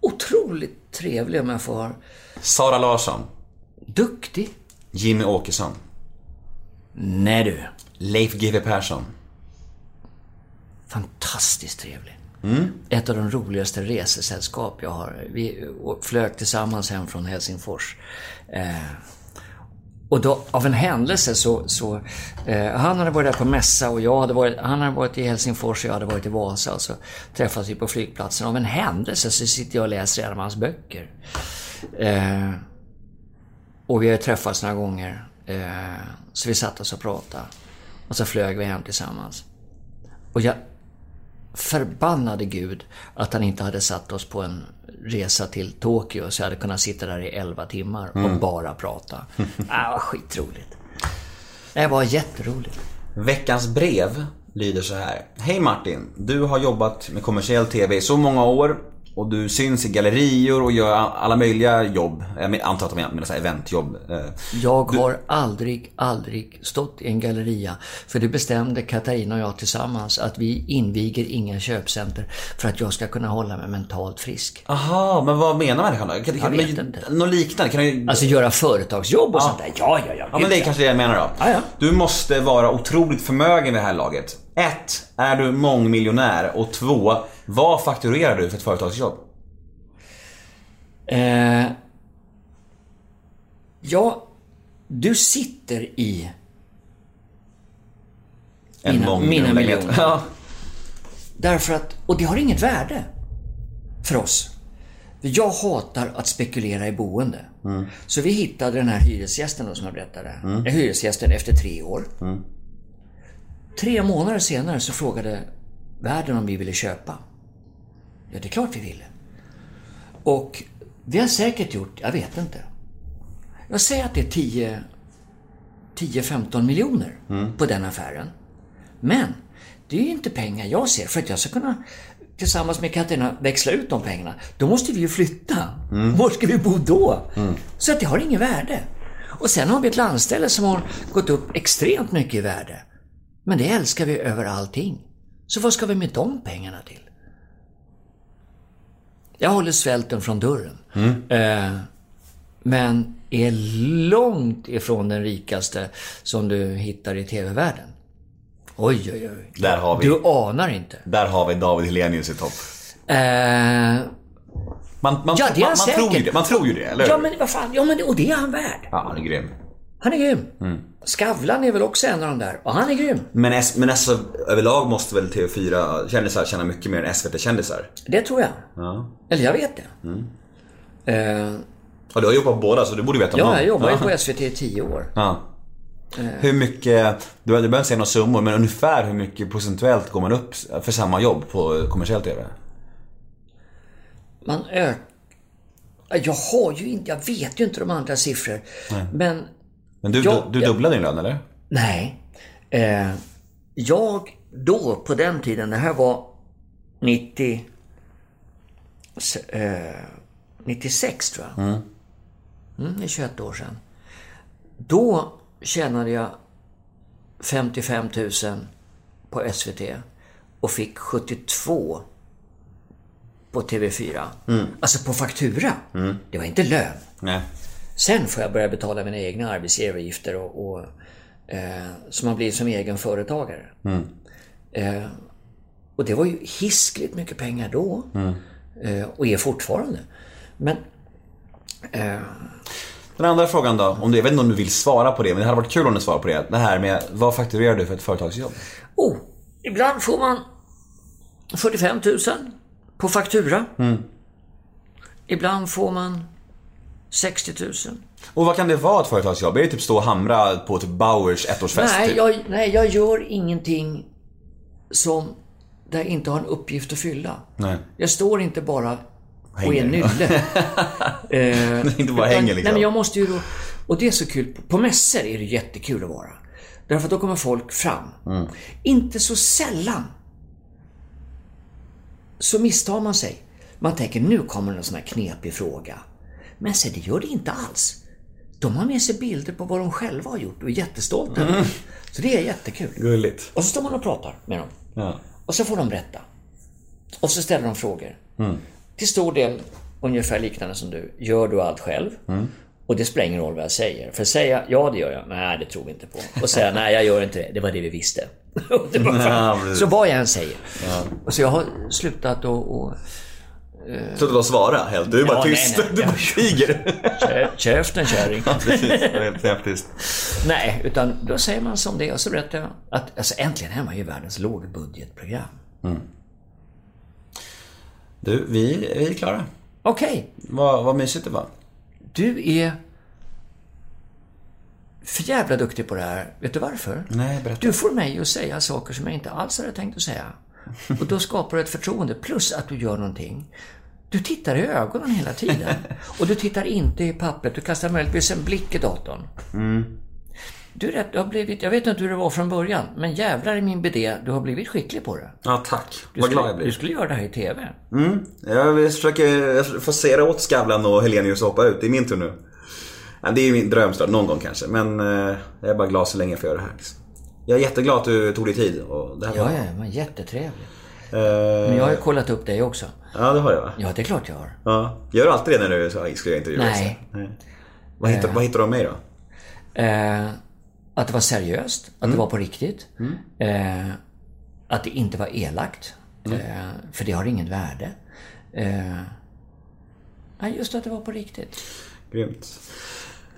Otroligt trevlig om jag får...
Sara Larsson.
Duktig.
Jimmy Åkesson.
Nej du.
Leif GW Persson.
Fantastiskt trevlig.
Mm.
Ett av de roligaste resesällskap jag har. Vi flög tillsammans hem från Helsingfors. Eh, och då, av en händelse så, så eh, han hade varit där på mässa och jag hade varit, han hade varit i Helsingfors och jag hade varit i Vasa och så träffades vi på flygplatsen. Av en händelse så sitter jag och läser en av hans böcker. Eh, och vi har träffats några gånger. Eh, så vi satt oss och pratade. Och så flög vi hem tillsammans. Och jag förbannade Gud att han inte hade satt oss på en resa till Tokyo så jag hade kunnat sitta där i 11 timmar och
Mm.
bara prata. (laughs) ah, vad skitroligt. Det var jätteroligt.
Veckans brev lyder så här. Hej Martin, du har jobbat med kommersiell TV i så många år och du syns i gallerior och gör alla möjliga jobb. Jag antar att de menar så eventjobb. Eh,
Jag har aldrig, aldrig stått i en galleria. För det bestämde Katarina och jag tillsammans att vi inviger inga köpcenter för att jag ska kunna hålla mig mentalt frisk.
Aha, men vad menar människan då? Kan,
Jag vet
men,
inte.
Något liknande? Kan du...
Alltså göra företagsjobb och
Ja.
sånt där. Ja, ja, ja.
Ja men det är kanske det jag menar då.
Ja, ja.
Du måste vara otroligt förmögen vid det här laget. Ett, Är du mångmiljonär? Och två, Vad fakturerar du för ett företagsjobb?
Eh, ja, du sitter i
En
mina, mina miljoner.
Ja.
Därför att, och det har inget värde för oss. Jag hatar att spekulera i boende.
Mm.
Så vi hittade den här hyresgästen då som jag berättade.
Mm.
Eh, Hyresgästen efter tre år. tre månader senare så frågade världen om vi ville köpa. Ja, det är klart vi ville. Och vi har säkert gjort, jag vet inte. Jag säger att det är 10 10-15 miljoner på den affären. Men det är ju inte pengar jag ser. För att jag ska kunna tillsammans med Katarina växla ut de pengarna, då måste vi ju flytta. Var ska vi bo då? Så att det har ingen värde. Och sen har vi ett landställe som har gått upp extremt mycket i värde. Men det älskar vi över allting. Så vad ska vi med de pengarna till? Jag håller svälten från dörren. Eh, men är långt ifrån den rikaste som du hittar i TV-världen. Oj, oj, oj.
Där har vi.
Du anar inte.
Där har vi David Helenius i topp.
Eh,
Man, man,
Ja, det är
man,
han
man tror ju det, man tror ju det, eller hur?
ja, men vad fan. Ja, men och det är han värd.
Ja, han är grym.
Han är grym.
Mm.
Skavlan är väl också en av de där. Och han är grym.
Men, S- men alltså, överlag måste väl TV4-kändisar tjäna mycket mer än SVT-kändisar?
Det tror jag.
Ja.
Eller jag vet det.
Mm.
Eh,
Och du har jobbat på båda, så du borde veta om
ja,
någon.
jag jobbar ju på SVT i tio år.
Ja. Hur mycket, du behöver inte säga några summor, men ungefär hur mycket procentuellt går man upp för samma jobb på kommersiell TV?
Man ökar... Jag har ju inte, jag vet ju inte de andra siffror. Men
Men du,
Ja,
du, du
ja.
dubblar din lön, eller?
nej. Eh, jag då, på den tiden, det här var 90... s- Eh, 96 tror jag. Mm, det är 21 år sedan. Då tjänade jag 55 000 på SVT och fick 72 på TV4. Alltså på faktura. Det var inte lön.
Nej.
Sen får jag börja betala mina egna arbetsgivaravgifter och, och eh, så man blir som egen företagare. Eh, och det var ju hiskligt mycket pengar då. Eh, och är fortfarande. Men eh,
Den andra frågan då, om du, jag vet inte om du vill svara på det, men det hade varit kul om du svarar på det. Det här med, vad fakturerar du för ett företagsjobb?
oh, ibland får man 45 000 på faktura. Ibland får man 60 000.
Och vad kan det vara ett företagsjobb? Är det typ stå och hamra på typ Bauers ettårsfest?
Nej
typ?
jag, nej, jag gör ingenting som där jag inte har en uppgift att fylla.
Nej.
Jag står inte bara och är nylle. (laughs) eh,
Inte bara hänger liksom.
Nej, men jag måste ju då... Och det är så kul. På mässor är det jättekul att vara. Därför att då kommer folk fram.
Mm.
Inte så sällan så misstar man sig. Man tänker nu kommer en sån här knepig fråga. Men se, det gör det inte alls. De har med sig bilder på vad de själva har gjort och är jättestolta det. Så det är jättekul.
Gulligt.
Och så står man och pratar med dem.
Ja.
Och så får de berätta. Och så ställer de frågor. Till stor del ungefär liknande som du. Gör du allt själv? Och det spelar ingen roll vad jag säger. För säga ja det gör jag, nej det tror vi inte på. Och säga (laughs) nej jag gör inte det, det var det vi visste. (laughs) Det var
Ja,
så vad jag än säger. Och så jag har slutat och, och
Sluta då svara helt. Du är bara
Ja, nej,
tyst.
nej.
Du bara tiger.
Kä- käften kärring. (laughs)
Precis, det är helt.
Nej, utan då säger man som det är och så berättar jag att alltså, äntligen är man ju världens lågbudgetprogram.
Du, vi, vi är klara.
Okej,
Vad, vad mysigt det var.
du är för jävla duktig på det här. Vet du varför?
Nej, berätta.
Du får mig att säga saker som jag inte alls hade tänkt att säga. Och då skapar du ett förtroende, plus att du gör någonting. Du tittar i ögonen hela tiden. Och du tittar inte i pappret, du kastar möjligtvis en blick i datorn. Du, är rätt, du har blivit, jag vet inte hur det var från början, men jävlar i min bidé, du har blivit skicklig på det.
Ja, tack.
Du
Vad glad jag
skulle, du
blir.
skulle göra det här i TV.
Jag försöker forcera åt Skavlan och Helenius att hoppa ut. Det är min tur nu. Det är min dröm såklart, någon gång kanske. Men eh, jag är bara glad så länge jag får göra det här. Liksom. Jag är jätteglad att du tog dig tid. Och det här
Ja,
var,
ja, men jättetrevligt.
Eh,
Men jag har ju kollat upp dig också.
Ja, det har jag?
Ja, det är klart jag har.
Ja. Gör du alltid det när du ska intervjuer?
Nej.
Nej. Vad hittar, vad hittar du om mig då?
Eh, att det var seriöst, att det var på riktigt. Eh, att det inte var elakt. Eh, för det har ingen värde. Eh, just att det var på riktigt.
Grymt.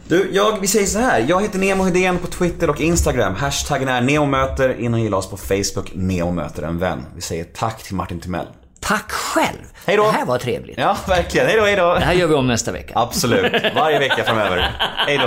Du, jag, vi säger så här. Jag heter Nemo Hedén på Twitter och Instagram. Hashtaggen är neomöter. In och gilla oss på Facebook. Neomöter en vän. Vi säger tack till Martin Timell.
Tack själv!
Hej då.
Det här var trevligt.
Ja, verkligen. Hej då, hej då.
Det här gör vi om nästa vecka.
Absolut. Varje vecka framöver. Hej